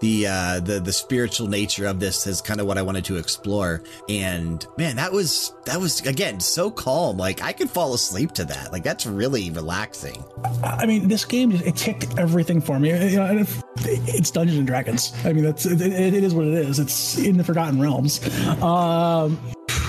the, uh, the the spiritual nature of this is kind of what I wanted to explore. And man, that was that was again so calm. Like I could fall asleep to that. Like that's really relaxing. I mean, this game it ticked everything for me. You know, it's Dungeons and Dragons. I mean, that's it, it is what it is. It's in the Forgotten Realms. Um,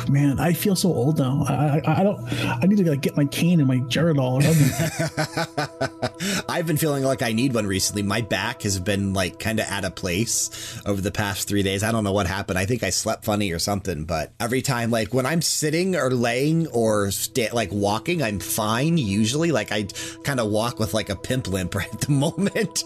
man, I feel so old now. I, I, I don't. I need to like get my cane and my Geritol or something. [LAUGHS] I've been feeling like I need one recently. My back has been like kind of out of place over the past three days. I don't know what happened. I think I slept funny or something. But every time, like when I'm sitting or laying or like walking, I'm fine usually. Like I kind of walk with like a pimp limp [LAUGHS] right at the moment.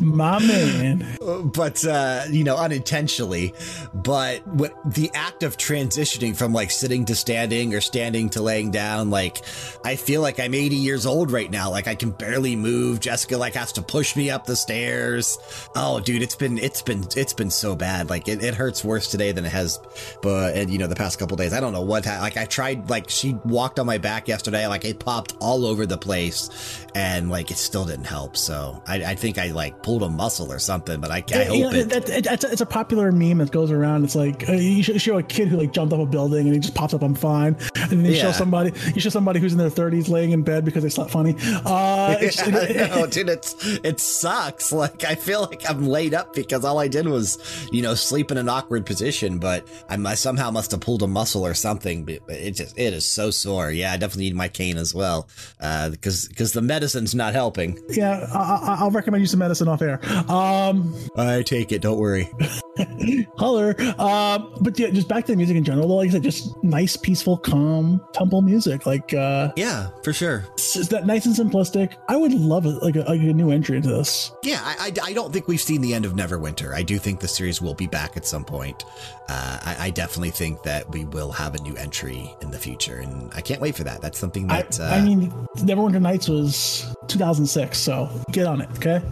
My man. [LAUGHS] But uh, you know, unintentionally. But what the act of transitioning from like sitting to standing or standing to laying down, like I feel like I'm 80 years old right now. Like I can barely move. Jessica like has to push me up the stairs. Oh, dude, it's been it's been it's been so bad. Like it, it hurts worse today than it has, but and you know the past couple days. I don't know what. Like I tried. Like she walked on my back yesterday. Like it popped all over the place, and like it still didn't help. So I, I think I like pulled a muscle or something. But I, I hope you know, it, that, it, it's, a, it's a popular meme that goes around. It's like uh, you show a kid who like jumped off a building and he just pops up, I'm fine. And then you yeah. show somebody, you show somebody who's in their 30s laying in bed because they slept funny. Uh, [LAUGHS] yeah, no, dude, it's [LAUGHS] it sucks. Like I feel like I'm laid up because all I did was, you know, sleep in an awkward position. But I, I somehow must have pulled a muscle or something. But it just it is so sore. Yeah, I definitely need my cane as well because uh, because the medicine's not helping. Yeah, I, will recommend you some medicine off air. Um, I take it. Don't worry. [LAUGHS] Holler. Um, but yeah, just back to the music in general. Though, like I said, just nice, peaceful, calm temple music. Like uh, yeah, for sure. Is that nice and simplistic. I would love it, like a, like a new entry into this. Yeah, I, I, I, don't think we've seen the end of Neverwinter. I do think the series will be back at some point. Uh, I, I, definitely think that we will have a new entry in the future, and I can't wait for that. That's something that I, uh, I mean, Neverwinter Nights was 2006, so get on it, okay?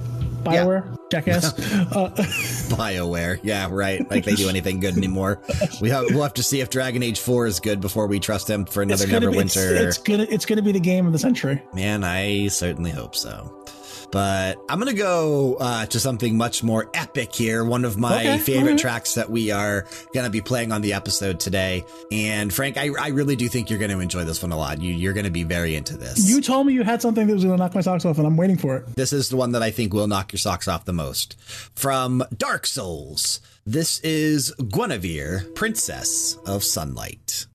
Bioware, yeah. jackass. [LAUGHS] uh, [LAUGHS] Bioware, yeah, right. Like they do anything good anymore. We have, we'll have to see if Dragon Age Four is good before we trust them for another Neverwinter. It's, it's gonna it's gonna be the game of the century. Man, I certainly hope so. But I'm going to go uh, to something much more epic here. One of my okay, favorite right. tracks that we are going to be playing on the episode today. And Frank, I, I really do think you're going to enjoy this one a lot. You, you're going to be very into this. You told me you had something that was going to knock my socks off, and I'm waiting for it. This is the one that I think will knock your socks off the most. From Dark Souls, this is Gwynevere, Princess of Sunlight.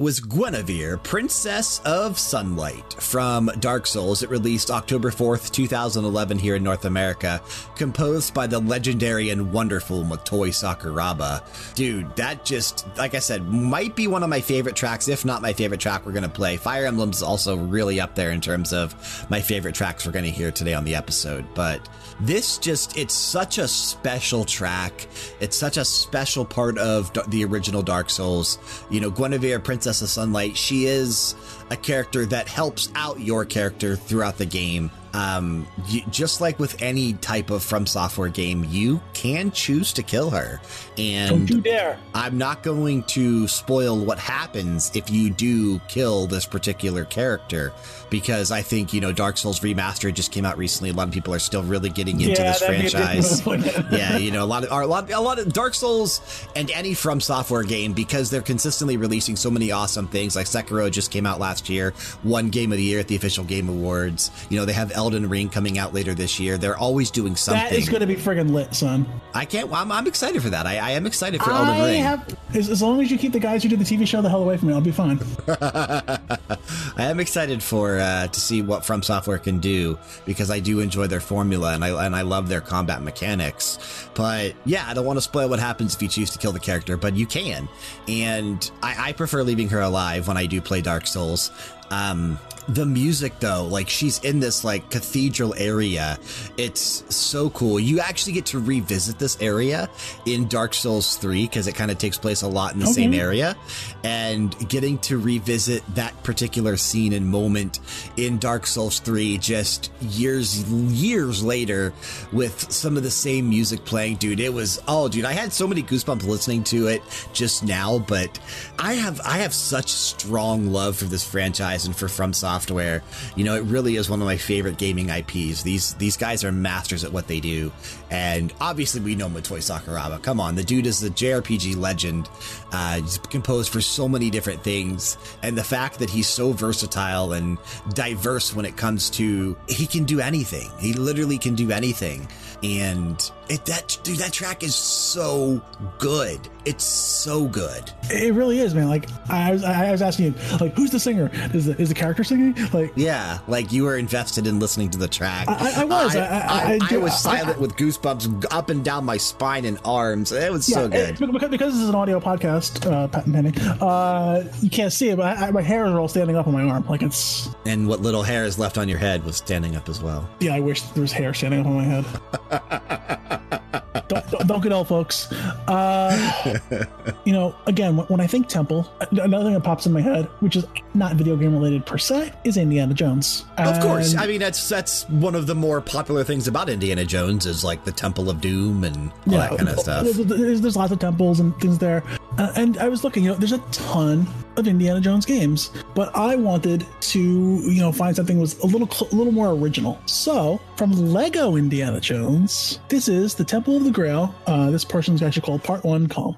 Was Gwynevere, Princess of Sunlight from Dark Souls. It released October 4th, 2011, here in North America, composed by the legendary and wonderful Motoi Sakuraba. Dude, that just, like I said, might be one of my favorite tracks, if not my favorite track we're going to play. Fire Emblem's also really up there in terms of my favorite tracks we're going to hear today on the episode. But this just, it's such a special track. It's such a special part of the original Dark Souls. You know, Gwynevere, Princess of Sunlight, she is a character that helps out your character throughout the game. Um, you, just like with any type of From Software game, you can choose to kill her. And Don't you dare. I'm not going to spoil what happens if you do kill this particular character because I think, you know, Dark Souls Remastered just came out recently. A lot of people are still really getting into Yeah, this that'd be a franchise. [LAUGHS] yeah, you know, a lot of a lot, a lot of Dark Souls and any From Software game because they're consistently releasing so many awesome things. Like Sekiro just came out last year, won Game of the Year at the official Game Awards. You know, they have Elden Ring coming out later this year. They're always doing something. That is going to be friggin' lit, son. I can't. I'm, I'm excited for that. I, I am excited for Elden Ring. have, as, as long as you keep the guys who did the TV show the hell away from me, I'll be fine. [LAUGHS] I am excited for uh, to see what From Software can do because I do enjoy their formula and I and I love their combat mechanics. But yeah, I don't want to spoil what happens if you choose to kill the character, but you can. And I, I prefer leaving her alive when I do play Dark Souls. Um, the music though, like she's in this like cathedral area. It's so cool. You actually get to revisit this area in Dark Souls 3 because it kind of takes place a lot in the same area. And getting to revisit that particular scene and moment in Dark Souls 3 just years, years later with some of the same music playing, dude. It was, oh, dude, I had so many goosebumps listening to it just now, but I have, I have such strong love for this franchise and for From Software. You know, it really is one of my favorite gaming IPs. These, these guys are masters at what they do. And obviously we know Motoi Sakuraba. Come on. The dude is the JRPG legend. Uh, he's composed for so many different things. And the fact that he's so versatile and diverse when it comes to, he can do anything. He literally can do anything. And it, that, dude, that track is so good. It's so good. It really is, man. Like I was, I was asking you, like, who's the singer? Is the is the character singing? Like, Yeah, like you were invested in listening to the track. I- I was. I, I- I- was silent with goosebumps up and down my spine and arms. It was so good. it- because, because this is an audio podcast, uh, patent pending. Uh, you can't see it, but I, I, my hairs are all standing up on my arm. Like it's And what little hair is left on your head was standing up as well. yeah. I wish there was hair standing up on my head. [LAUGHS] don't, don't, don't get old, folks. Uh, you know, again, when, when I think temple, another thing that pops in my head, which is not video game related per se, is Indiana Jones. Of course, I mean that's that's one of the more popular things about Indiana Jones is like the Temple of Doom and all that kind of stuff. There's, there's lots of temples and things there. Uh, and I was looking, you know, there's a ton of Indiana Jones games, but I wanted to, you know, find something that was a little, a little more original. So from Lego Indiana Jones, this is the Temple of the Grail. Uh, this is actually called Part One Calm.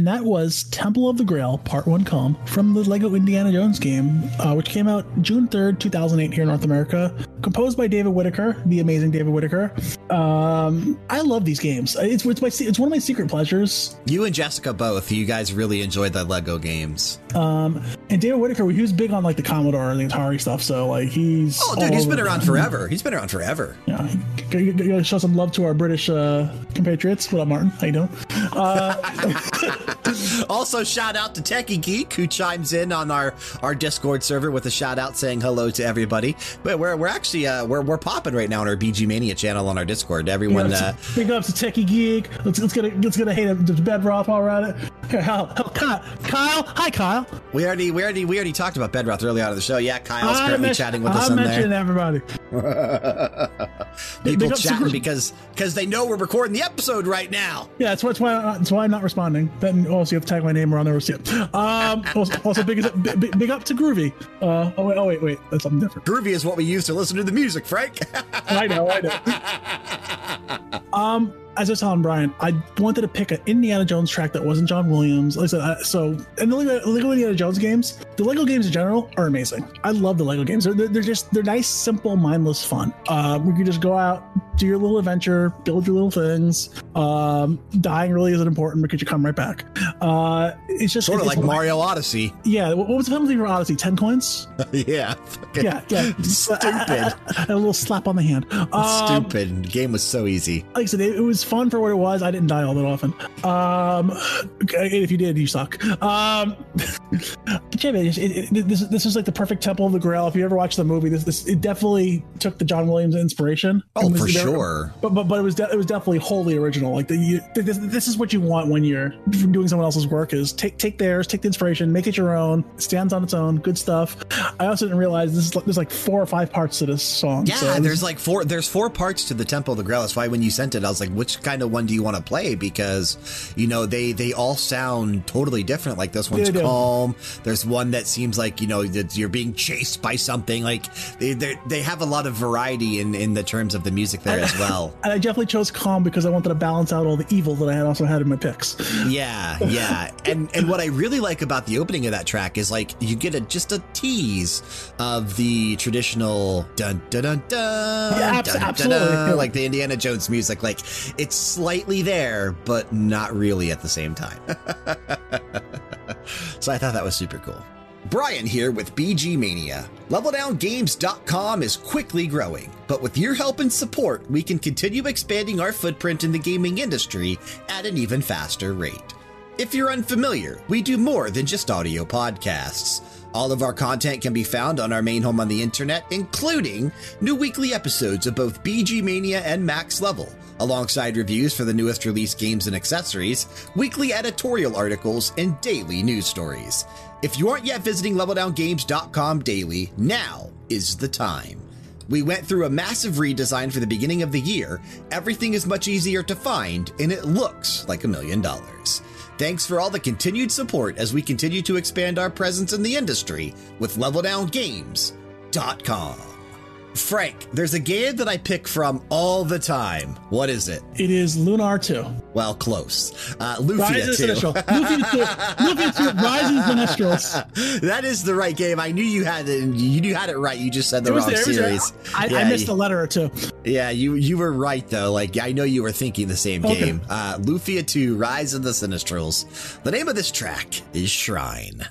And that was Temple of the Grail Part 1 Calm from the Lego Indiana Jones game, uh, which came out June 3rd, 2008 here in North America. Composed by David Whittaker, the amazing David Whittaker. Um, I love these games. It's, it's, my, it's one of my secret pleasures. You and Jessica both, you guys really enjoyed the Lego games. Um, and David Whittaker, he was big on like the Commodore and the Atari stuff, so like he's. Oh, dude, he's been around forever. He's been around forever. Yeah, show some love to our British uh, compatriots. What up, Martin? How you doing? Uh, [LAUGHS] also, shout out to Techie Geek who chimes in on our our Discord server with a shout out saying hello to everybody. But we're we're actually uh, we're we're popping right now on our VGMania channel on our Discord. Everyone, yeah, uh, big ups to Techie Geek. Let's let's get a, let's get a hate to Bedroth all around it. Hell, Kyle, Kyle, hi Kyle. We already we already we already talked about Bedroth early on in the show. Yeah, Kyle's I currently chatting with us I'm on there. everybody. [LAUGHS] People chatting because because they know we're recording the episode right now. Yeah, that's, that's why that's why I'm not responding. Then also you have to tag my name around there. Um, [LAUGHS] also, also big, big, big up to Groovy. Uh, oh wait, oh wait, wait, that's something different. Groovy is what we use to listen to the music, Frank. I know, I know. [LAUGHS] um, as I was telling Brian, I wanted to pick an Indiana Jones track that wasn't John Williams. Like I said, I, so and the Lego, Lego, Indiana Jones games, the Lego games in general are amazing. I love the Lego games. They're, they're just they're nice, simple, mindless fun. Uh, we can just go out, do your little adventure, build your little things. Um, dying really isn't important because you come right back. Uh, it's just sort of like Mario Odyssey. Yeah. What was the penalty for Odyssey? Ten coins. [LAUGHS] yeah. Yeah. Yeah. [LAUGHS] Stupid. A, [LAUGHS] a, a, little slap on the hand. Um, Stupid. The game was so easy. Like I said, it, it was fun for what it was. I didn't die all that often. Um, if you did, you suck. Um, but yeah, man, it, it, this this is like the perfect Temple of the Grail. If you ever watched the movie, this this it definitely took the John Williams inspiration. Oh, for sure. But but but it was de- it was definitely wholly original. Like the, you, this this is what you want when you're doing someone else's work. Is take take theirs, take the inspiration, make it your own. It stands on its own. Good stuff. I also didn't realize this is there's like four or five parts to this song. Yeah, so there's like four. There's four parts to the Temple of the Grail. That's why when you sent it, I was like, which kind of one do you want to play? Because you know they they all sound totally different. Like this one's calm. There's one that seems like you know that you're being chased by something. Like they they have a lot of variety in in the terms of the music there as well. [LAUGHS] And I definitely chose calm because I wanted to balance out all the evil that I had also had in my picks. Yeah, yeah. [LAUGHS] and and what I really like about the opening of that track is like you get a just a tease of the traditional dun dun dun dun, yeah, dun, absolutely. Dun, dun, like the Indiana Jones music. Like it's slightly there, but not really at the same time. [LAUGHS] so I thought that was super cool. Brian here with VGMania. LevelDownGames.com is quickly growing, but with your help and support, we can continue expanding our footprint in the gaming industry at an even faster rate. If you're unfamiliar, we do more than just audio podcasts. All of our content can be found on our main home on the internet, including new weekly episodes of both VGMania and Max Level, alongside reviews for the newest released games and accessories, weekly editorial articles, and daily news stories. If you aren't yet visiting LevelDownGames.com daily, now is the time. We went through a massive redesign for the beginning of the year. Everything is much easier to find, and it looks like a million dollars. Thanks for all the continued support as we continue to expand our presence in the industry with LevelDownGames.com. Frank, there's a game that I pick from all the time. What is it? It is Lunar 2. Well, close. Uh, Lufia 2. Lufia 2. Lufia 2. [LAUGHS] Rises the Nostrils. That is the right game. I knew you had it. You knew had it right. You just said the wrong there, series. I, yeah, I, missed you, a letter or two. Yeah, you you were right though. Like I know you were thinking the same okay. game. Uh, Lufia 2: Rise of the Sinistrals. The name of this track is Shrine.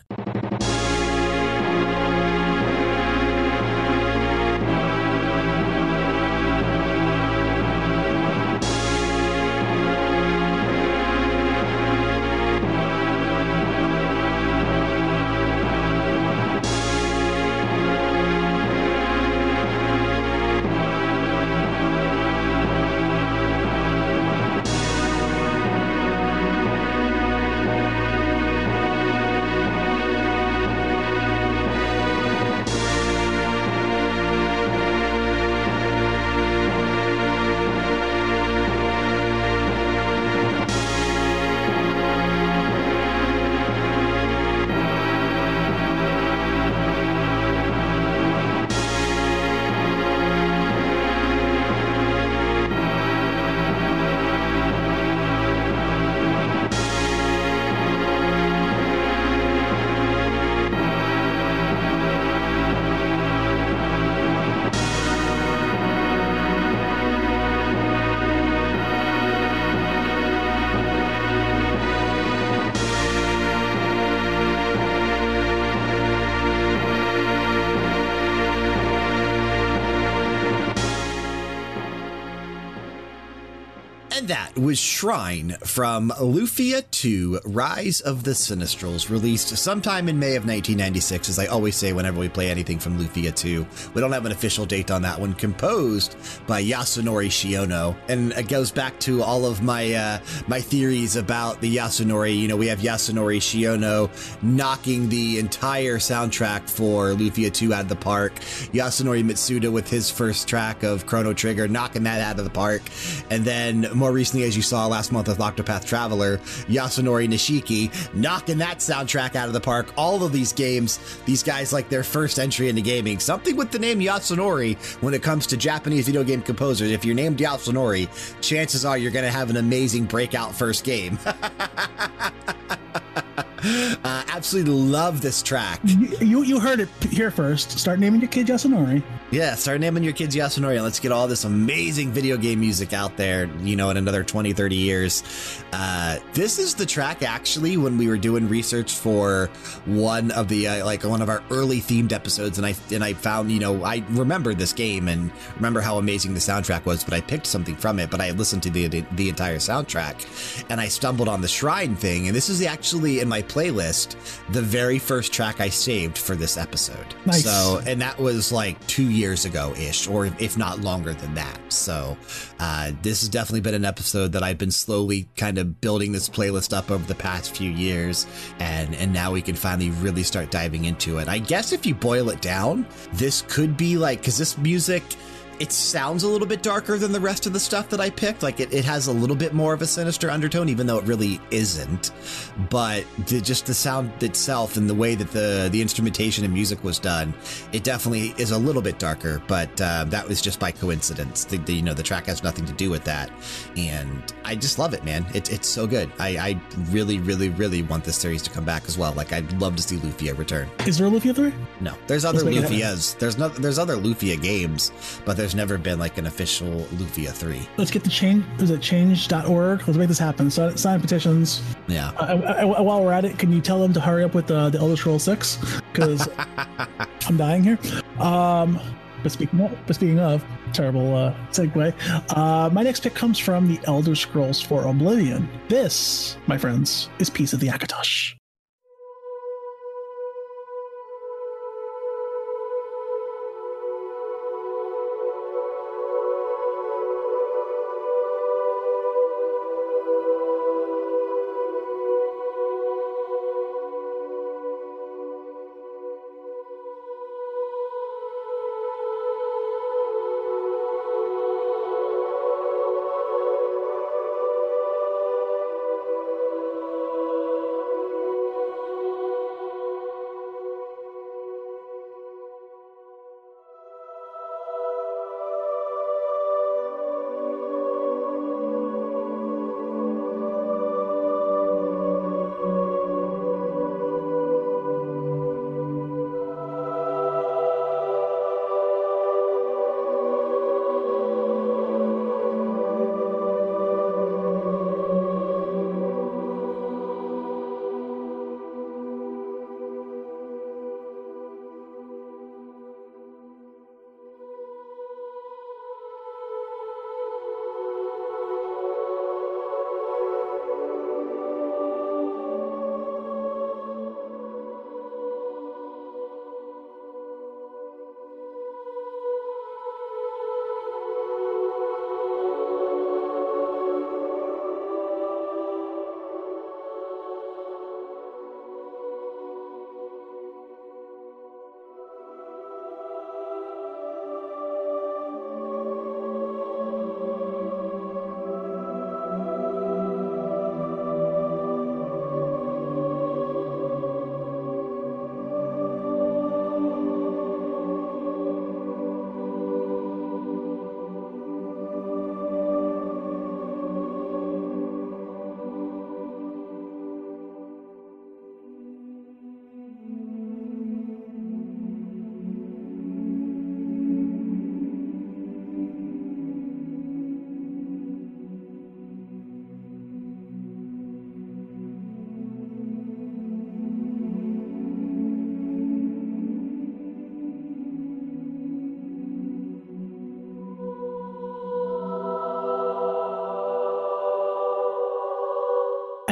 That was Shrine from Lufia 2 Rise of the Sinistrals, released sometime in May of 1996, as I always say whenever we play anything from Lufia 2. We don't have an official date on that one, composed by Yasunori Shiono. And it goes back to all of my, uh, my theories about the Yasunori. You know, we have Yasunori Shiono knocking the entire soundtrack for Lufia 2 out of the park, Yasunori Mitsuda with his first track of Chrono Trigger knocking that out of the park, and then more recently, as you saw last month with Octopath Traveler, Yasunori Nishiki knocking that soundtrack out of the park. All of these games, these guys like their first entry into gaming. Something with the name Yasunori when it comes to Japanese video game composers. If you're named Yasunori, chances are you're going to have an amazing breakout first game. [LAUGHS] Uh, absolutely love this track. You, you heard it here first. Start naming your kid Yasunori. Yeah, start naming your kids Yasunori and let's get all this amazing video game music out there, you know, in another 20, 30 years. Uh, this is the track actually when we were doing research for one of the, uh, like one of our early themed episodes. And I, and I found, you know, I remember this game and remember how amazing the soundtrack was, but I picked something from it, but I listened to the, the, the entire soundtrack and I stumbled on the shrine thing. And this is actually in my playlist, the very first track I saved for this episode. Nice. So, and that was like two years ago ish, or if not longer than that. So, uh, this has definitely been an episode that I've been slowly kind of building this playlist up over the past few years. And, and now we can finally really start diving into it. I guess if you boil it down, this could be like, because this music it sounds a little bit darker than the rest of the stuff that I picked. Like it, it has a little bit more of a sinister undertone, even though it really isn't. But the, just the sound itself and the way that the, the instrumentation and music was done, it definitely is a little bit darker. But uh, that was just by coincidence. The, the, you know, the track has nothing to do with that. And I just love it, man. It, it's so good. I, I really, really, really want this series to come back as well. Like I'd love to see Lufia return. Is there a Lufia 3? No, there's other Lufias. There's no, there's other Lufia games, but there's never been like an official Lufia 3. Let's get the change. Is it change.org? Let's make this happen. So, sign petitions. Yeah. Uh, uh, while we're at it, can you tell them to hurry up with uh, the Elder Scrolls 6? Because [LAUGHS] I'm dying here. Um, but speaking of, but speaking of terrible uh, segue, uh, my next pick comes from the Elder Scrolls for Oblivion. This, my friends, is Peace of the Akatosh.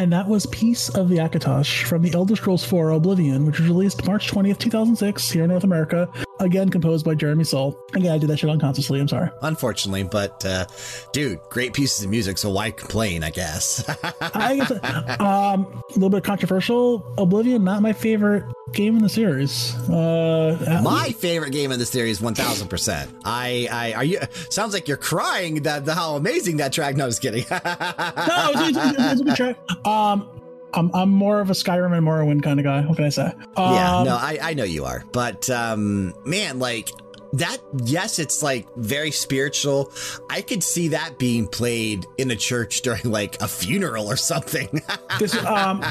And that was Peace of the Akatosh from the Elder Scrolls IV Oblivion, which was released March 20th, 2006, here in North America. Again, composed by Jeremy Soule. Again, I did that shit unconsciously. I'm sorry. Unfortunately, but uh, dude, great pieces of music, so why complain? I guess. [LAUGHS] I guess um, a little bit controversial. Oblivion, not my favorite game in the series. Uh, my favorite game in the series, one thousand percent. I, I, are you? Sounds like you're crying. That how amazing that track. No, I was kidding. [LAUGHS] no, it's, it's, it's a good track. Um, I'm, I'm more of a Skyrim and Morrowind kind of guy. What can I say? Um, yeah, no, I, I know you are. But um, man, like that yes it's like very spiritual. I could see that being played in a church [LAUGHS] during like a funeral or something. [LAUGHS] This, um,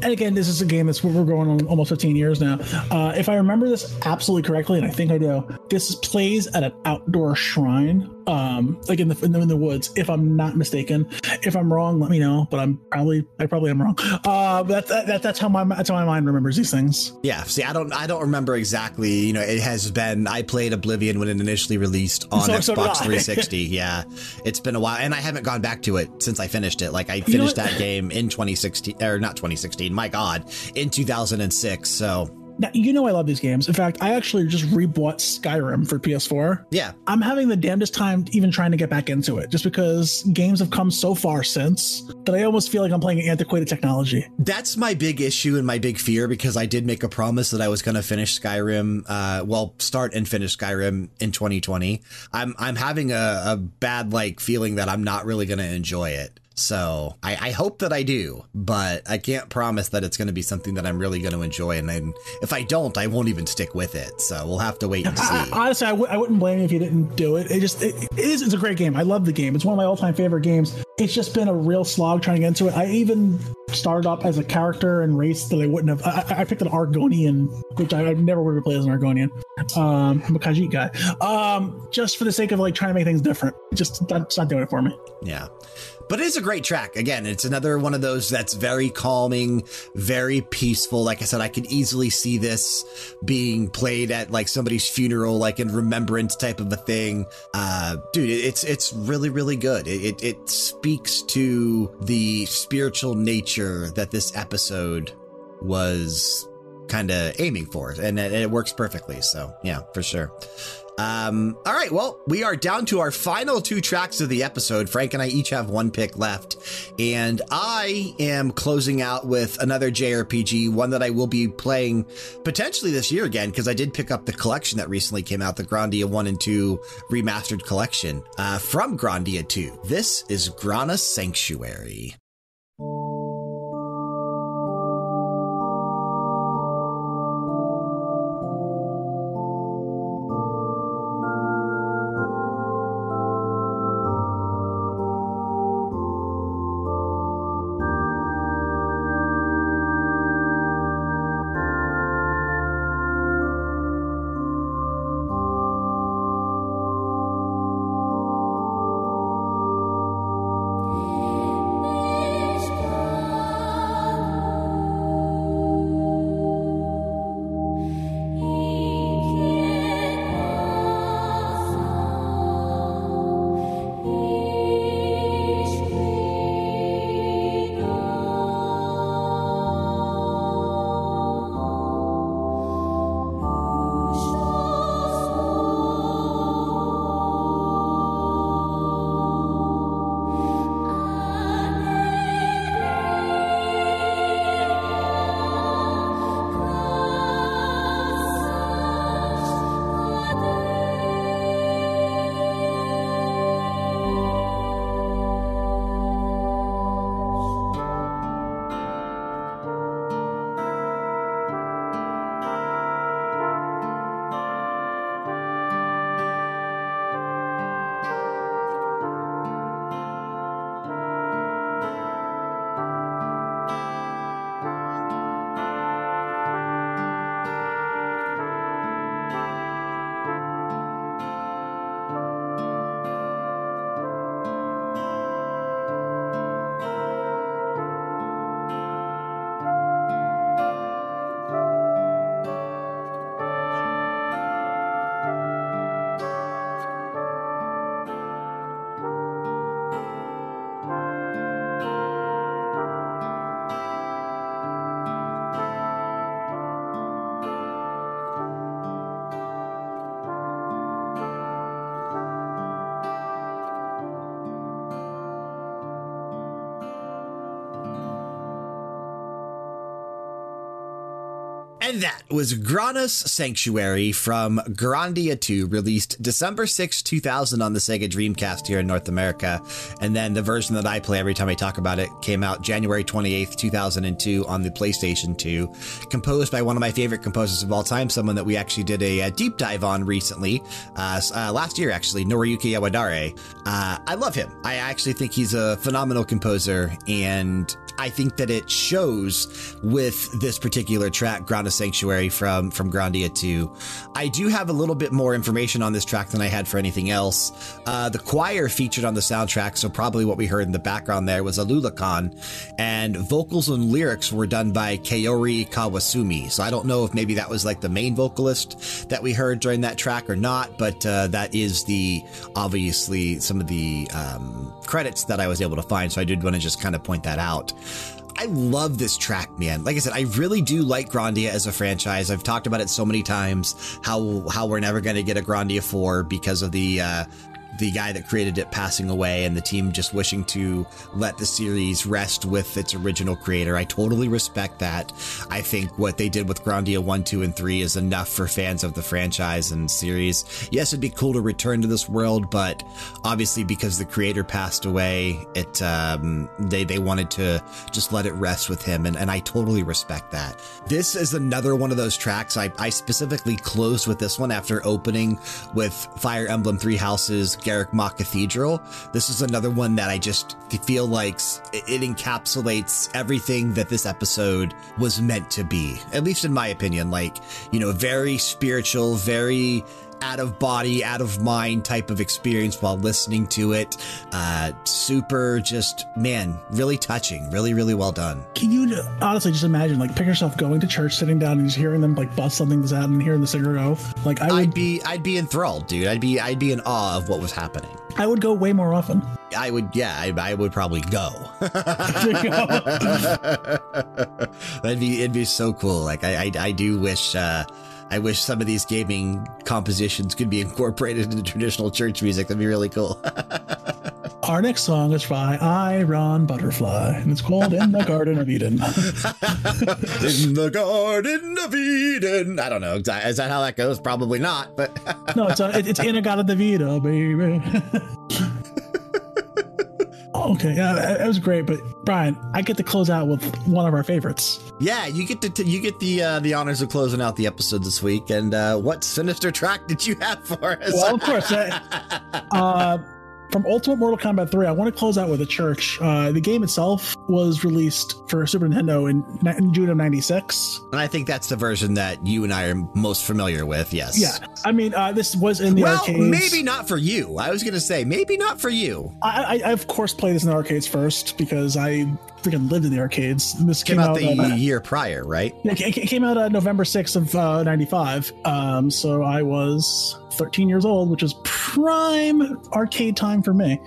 and again this is a game that's we're going on almost 15 years now. Uh, if i remember this absolutely correctly and i think i do this plays at an outdoor shrine um like in the, in the, in the woods if i'm not mistaken. If i'm wrong let me know but i'm probably i probably am wrong. Uh that, that that's how my that's how my mind remembers these things. Yeah see i don't i don't remember exactly you know it has been i played oblivion when it initially released on so, xbox so 360 [LAUGHS] yeah it's been a while and i haven't gone back to it since i finished it. Like i finished that game in 2016 or not 2016 my god in 2006 so now, you know I love these games. In fact, I actually just rebought Skyrim for PS4. Yeah. I'm having the damnedest time even trying to get back into it just because games have come so far since that I almost feel like I'm playing antiquated technology. That's my big issue and my big fear because I did make a promise that I was going to finish Skyrim, uh, well, start and finish Skyrim in 2020. I'm, I'm having a, a bad, like, feeling that I'm not really going to enjoy it. So I, I, hope that I do, but I can't promise that it's going to be something that I'm really going to enjoy. And then if I don't, I won't even stick with it. So we'll have to wait and see. Honestly, I, I w- I wouldn't blame you if you didn't do it. It just it, it is it's a great game. I love the game. It's one of my all time favorite games. It's just been a real slog trying to get into it. I even started up as a character and race that I wouldn't have. I, I picked an Argonian, which I, I never would have played as an Argonian. Um, I'm a Khajiit guy. Um, just for the sake of like trying to make things different. Just that's not doing it for me. Yeah. But it is a great track. Again, it's another one of those that's very calming, very peaceful. Like I said, I could easily see this being played at like somebody's funeral, like in remembrance type of a thing. Uh, dude, it's it's really really good. It, it, it speaks to the spiritual nature that this episode was kind of aiming for, and it, it works perfectly. So yeah, for sure. Um, all right. Well, we are down to our final two tracks of the episode. Frank and I each have one pick left. And I am closing out with another JRPG, one that I will be playing potentially this year again, because I did pick up the collection that recently came out, the Grandia 1 and 2 remastered collection uh, from Grandia 2. This is Granas Sanctuary. And that was Granas Sanctuary from Grandia 2, released December 6, 2000 on the Sega Dreamcast here in North America. And then the version that I play every time I talk about it came out January 28th, 2002 on the PlayStation 2, composed by one of my favorite composers of all time, someone that we actually did a, a deep dive on recently, uh, uh, last year actually, Noriyuki Iwadare. Uh, I love him. I actually think he's a phenomenal composer, and I think that it shows with this particular track, Granas Sanctuary from, from Grandia 2. I do have a little bit more information on this track than I had for anything else. Uh, the choir featured on the soundtrack, so probably what we heard in the background there was a Alulakan, and vocals and lyrics were done by Kaori Kawasumi. So I don't know if maybe that was like the main vocalist that we heard during that track or not, but uh, that is the obviously some of the um, credits that I was able to find. So I did want to just kind of point that out. I love this track, man. Like I said, I really do like Grandia as a franchise. I've talked about it so many times how how we're never going to get a Grandia 4 because of the uh, the guy that created it passing away and the team just wishing to let the series rest with its original creator. I totally respect that. I think what they did with Grandia 1, 2, and 3 is enough for fans of the franchise and series. Yes, it'd be cool to return to this world, but obviously because the creator passed away, it um, they, they wanted to just let it rest with him, and, and I totally respect that. This is another one of those tracks. I, I specifically closed with this one after opening with Fire Emblem Three Houses, Garreg Mach Cathedral. This is another one that I just feel like it encapsulates everything that this episode was meant to be, at least in my opinion. Like, you know, very spiritual, very out of body, out of mind type of experience while listening to it. Uh, super, just, man, really touching. Really, really well done. Can you honestly just imagine, like, pick yourself going to church, sitting down, and just hearing them like bust something out and hearing the singer go? Like, I would I'd be, I'd be enthralled, dude. I'd be, I'd be in awe of what was happening. I would go way more often. I would, yeah, I, I would probably go. [LAUGHS] That'd be, it'd be so cool. Like, I, I, I do wish, uh, I wish some of these gaming compositions could be incorporated into traditional church music. That'd be really cool. [LAUGHS] Our next song is by Iron Butterfly, and it's called In the [LAUGHS] Garden of Eden. [LAUGHS] In the Garden of Eden. I don't know. Is that how that goes? Probably not, but. no, it's, uh, a, it's In a Garden of Eden, baby. Okay, yeah, that was great. But Brian, I get to close out with one of our favorites. Yeah, you get to you get the uh, the honors of closing out the episode this week. And uh, what sinister track did you have for us? Well, of course. [LAUGHS] uh, from Ultimate Mortal Kombat 3, I want to close out with a church. Uh, the game itself was released for Super Nintendo in, in, June of 96. And I think that's the version that you and I are most familiar with, yes. Yeah. I mean, uh, this was in the well, arcades. maybe not for you. I was going to say, maybe not for you. I, I, I, of course, played this in the arcades first because I freaking lived in the arcades. This came, came out, the uh, year prior, right? It, it came out uh, November 6th of uh, 95. Um, so I was 13 years old, which is prime arcade time for me.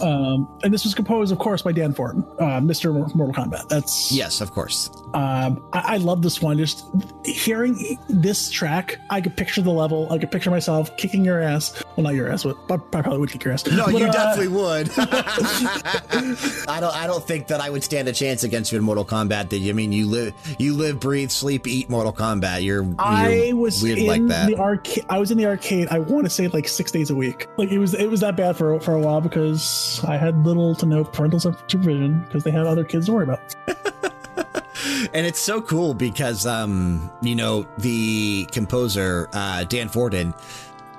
Um, and this was composed, of course, by Dan Forden, uh, Mr. Mortal Kombat. That's yes, of course. Um, I, I, love this one. Just hearing this track, I could picture the level. I could picture myself kicking your ass. Well, not your ass, but, but I probably would kick your ass. No, but, you uh, definitely would. [LAUGHS] I don't. I don't think that I would stand a chance against you in Mortal Kombat. That I mean, you live, you live, breathe, sleep, eat Mortal Kombat. You're. you're I was weird in like that. the arcade. I was in the arcade. I want to say like six days a week. Like it was. It was that bad for for a while because I had little to no parental supervision because they had other kids to worry about. [LAUGHS] and it's so cool because, um, you know, the composer, uh, Dan Forden,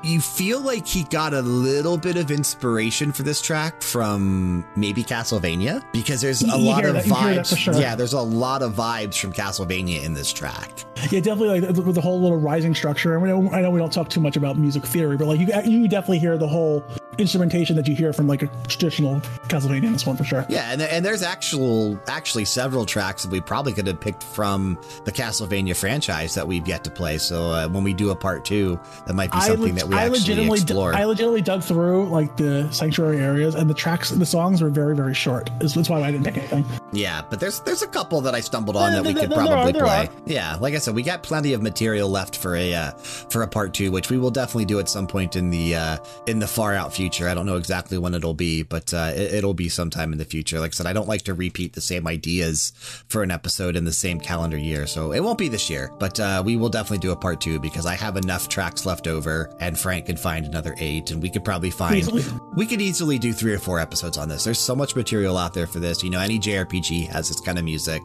you feel like he got a little bit of inspiration for this track from maybe Castlevania because there's a you lot of that, vibes. Sure. Yeah, there's a lot of vibes from Castlevania in this track. Yeah, definitely like with the whole little rising structure. I, mean, I know we don't talk too much about music theory, but like you, you definitely hear the whole instrumentation that you hear from like a traditional Castlevania in this one for sure. Yeah, and, and there's actual actually several tracks that we probably could have picked from the Castlevania franchise that we've yet to play. So uh, when we do a part two, that might be something that we I legitimately explore. I legitimately dug through like the sanctuary areas, and the tracks, the songs were very very short. That's why I didn't pick anything. Yeah, but there's there's a couple that I stumbled on that we could probably play. Yeah, like I said, we got plenty of material left for a uh, for a part two, which we will definitely do at some point in the uh, in the far out future future. I don't know exactly when it'll be, but uh, it, will be sometime in the future. Like I said, I don't like to repeat the same ideas for an episode in the same calendar year, so it won't be this year. But uh, we will definitely do a part two because I have enough tracks left over, and Frank can find another eight, and we could probably find easily. we could easily do three or four episodes on this. There's so much material out there for this. You know, any JRPG has this kind of music,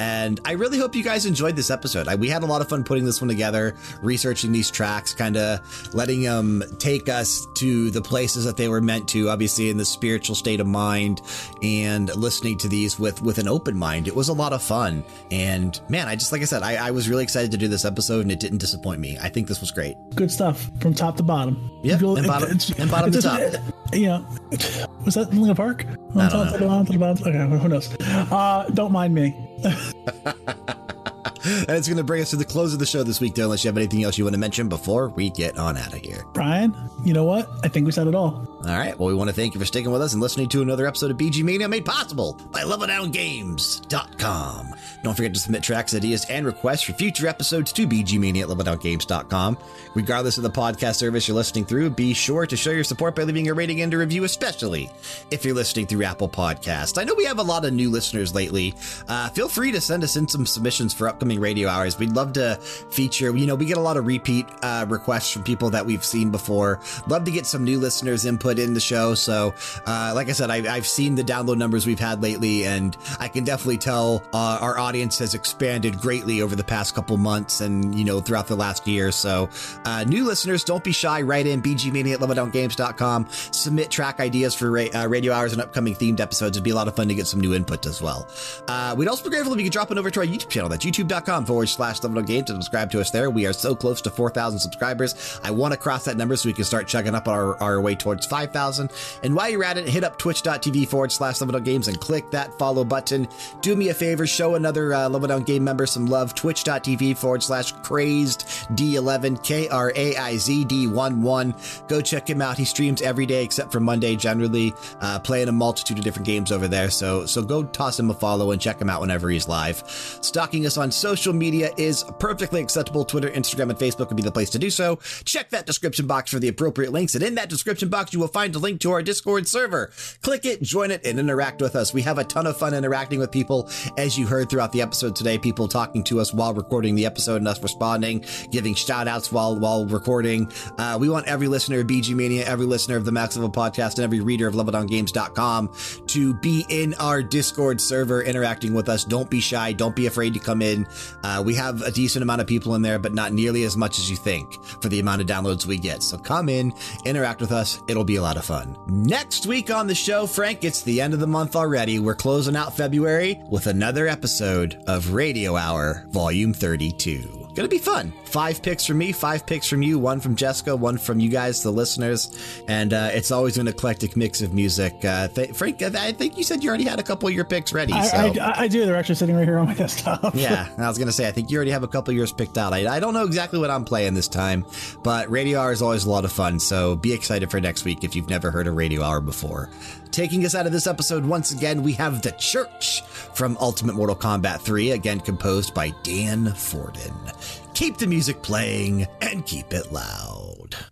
and I really hope you guys enjoyed this episode. I, we had a lot of fun putting this one together, researching these tracks, kind of letting them take us to the places that they were meant to, obviously in the spiritual state of mind and listening to these with, with an open mind. It was a lot of fun. And man, I just, like I said, I, I was really excited to do this episode and it didn't disappoint me. I think this was great. Good stuff from top to bottom. Yeah, and bottom, it, and bottom to top. You know, was that Linkin Park? On top to the bottom to? Okay, who knows? Uh, don't mind me. [LAUGHS] [LAUGHS] and it's going to bring us to the close of the show this week, though, unless you have anything else you want to mention before we get on out of here. Brian, you know what? I think we said it all. All right. Well, we want to thank you for sticking with us and listening to another episode of VGMania made possible by LevelDownGames.com. Don't forget to submit tracks, ideas, and requests for future episodes to VGMania at LevelDownGames.com. Regardless of the podcast service you're listening through, be sure to show your support by leaving a rating and a review, especially if you're listening through Apple Podcasts. I know we have a lot of new listeners lately. Uh, feel free to send us in some submissions for upcoming radio hours. We'd love to feature, you know, we get a lot of repeat uh, requests from people that we've seen before. Love to get some new listeners' input in the show. So, uh, like I said, I, have seen the download numbers we've had lately, and I can definitely tell uh, our audience has expanded greatly over the past couple months and, you know, throughout the last year. So, uh, new listeners, don't be shy. Write in vgmania at leveldowngames.com. Submit track ideas for ra uh, radio hours and upcoming themed episodes. It'd be a lot of fun to get some new input as well. Uh, we'd also be grateful if you could drop it over to our YouTube channel. That's youtube.com forward slash Level Games to subscribe to us there. We are so close to 4,000 subscribers. I want to cross that number so we can start chugging up our, our way towards 5,000. And while you're at it, hit up twitch.tv forward slash Level down Games and click that follow button. Do me a favor, show another uh, Level Down Game member some love. Twitch.tv forward slash crazed D11, K R A I Z D 1 1. Go check him out. He streams every day except for Monday, generally, uh, playing a multitude of different games over there. So, so go toss him a follow and check him out whenever he's live. Stalking us on social media is perfectly acceptable. Twitter, Instagram, and Facebook would be the place to do so. Check that description box for the appropriate links. And in that description box, you will find a link to our Discord server. Click it, join it, and interact with us. We have a ton of fun interacting with people, as you heard throughout the episode today. People talking to us while recording the episode and us responding, giving shout outs while, while recording. Uh, we want every listener of VGMania, every listener of the Max Level podcast, and every reader of LevelDownGames.com to be in our Discord server interacting with us. Don't be shy. Don't be afraid to come in. Uh, we have a decent amount of people in there, but not nearly as much as you think for the amount of downloads we get. So come in, interact with us. It'll be a lot of fun. Next week on the show, Frank, it's the end of the month already. We're closing out February with another episode of Radio Hour, Volume 32. Gonna be fun. Five picks from me, five picks from you, one from Jessica, one from you guys, the listeners. And uh, it's always an eclectic mix of music. Uh, Frank, I think you said you already had a couple of your picks ready. I, so. I, I, do. They're actually sitting right here on my [LAUGHS] desktop. yeah, [LAUGHS] I was going to say, I think you already have a couple of yours picked out. I, I don't know exactly what I'm playing this time, but Radio Hour is always a lot of fun. So be excited for next week if you've never heard a Radio Hour before. Taking us out of this episode once again, we have The Church from Ultimate Mortal Kombat 3, again composed by Dan Forden. Keep the music playing and keep it loud.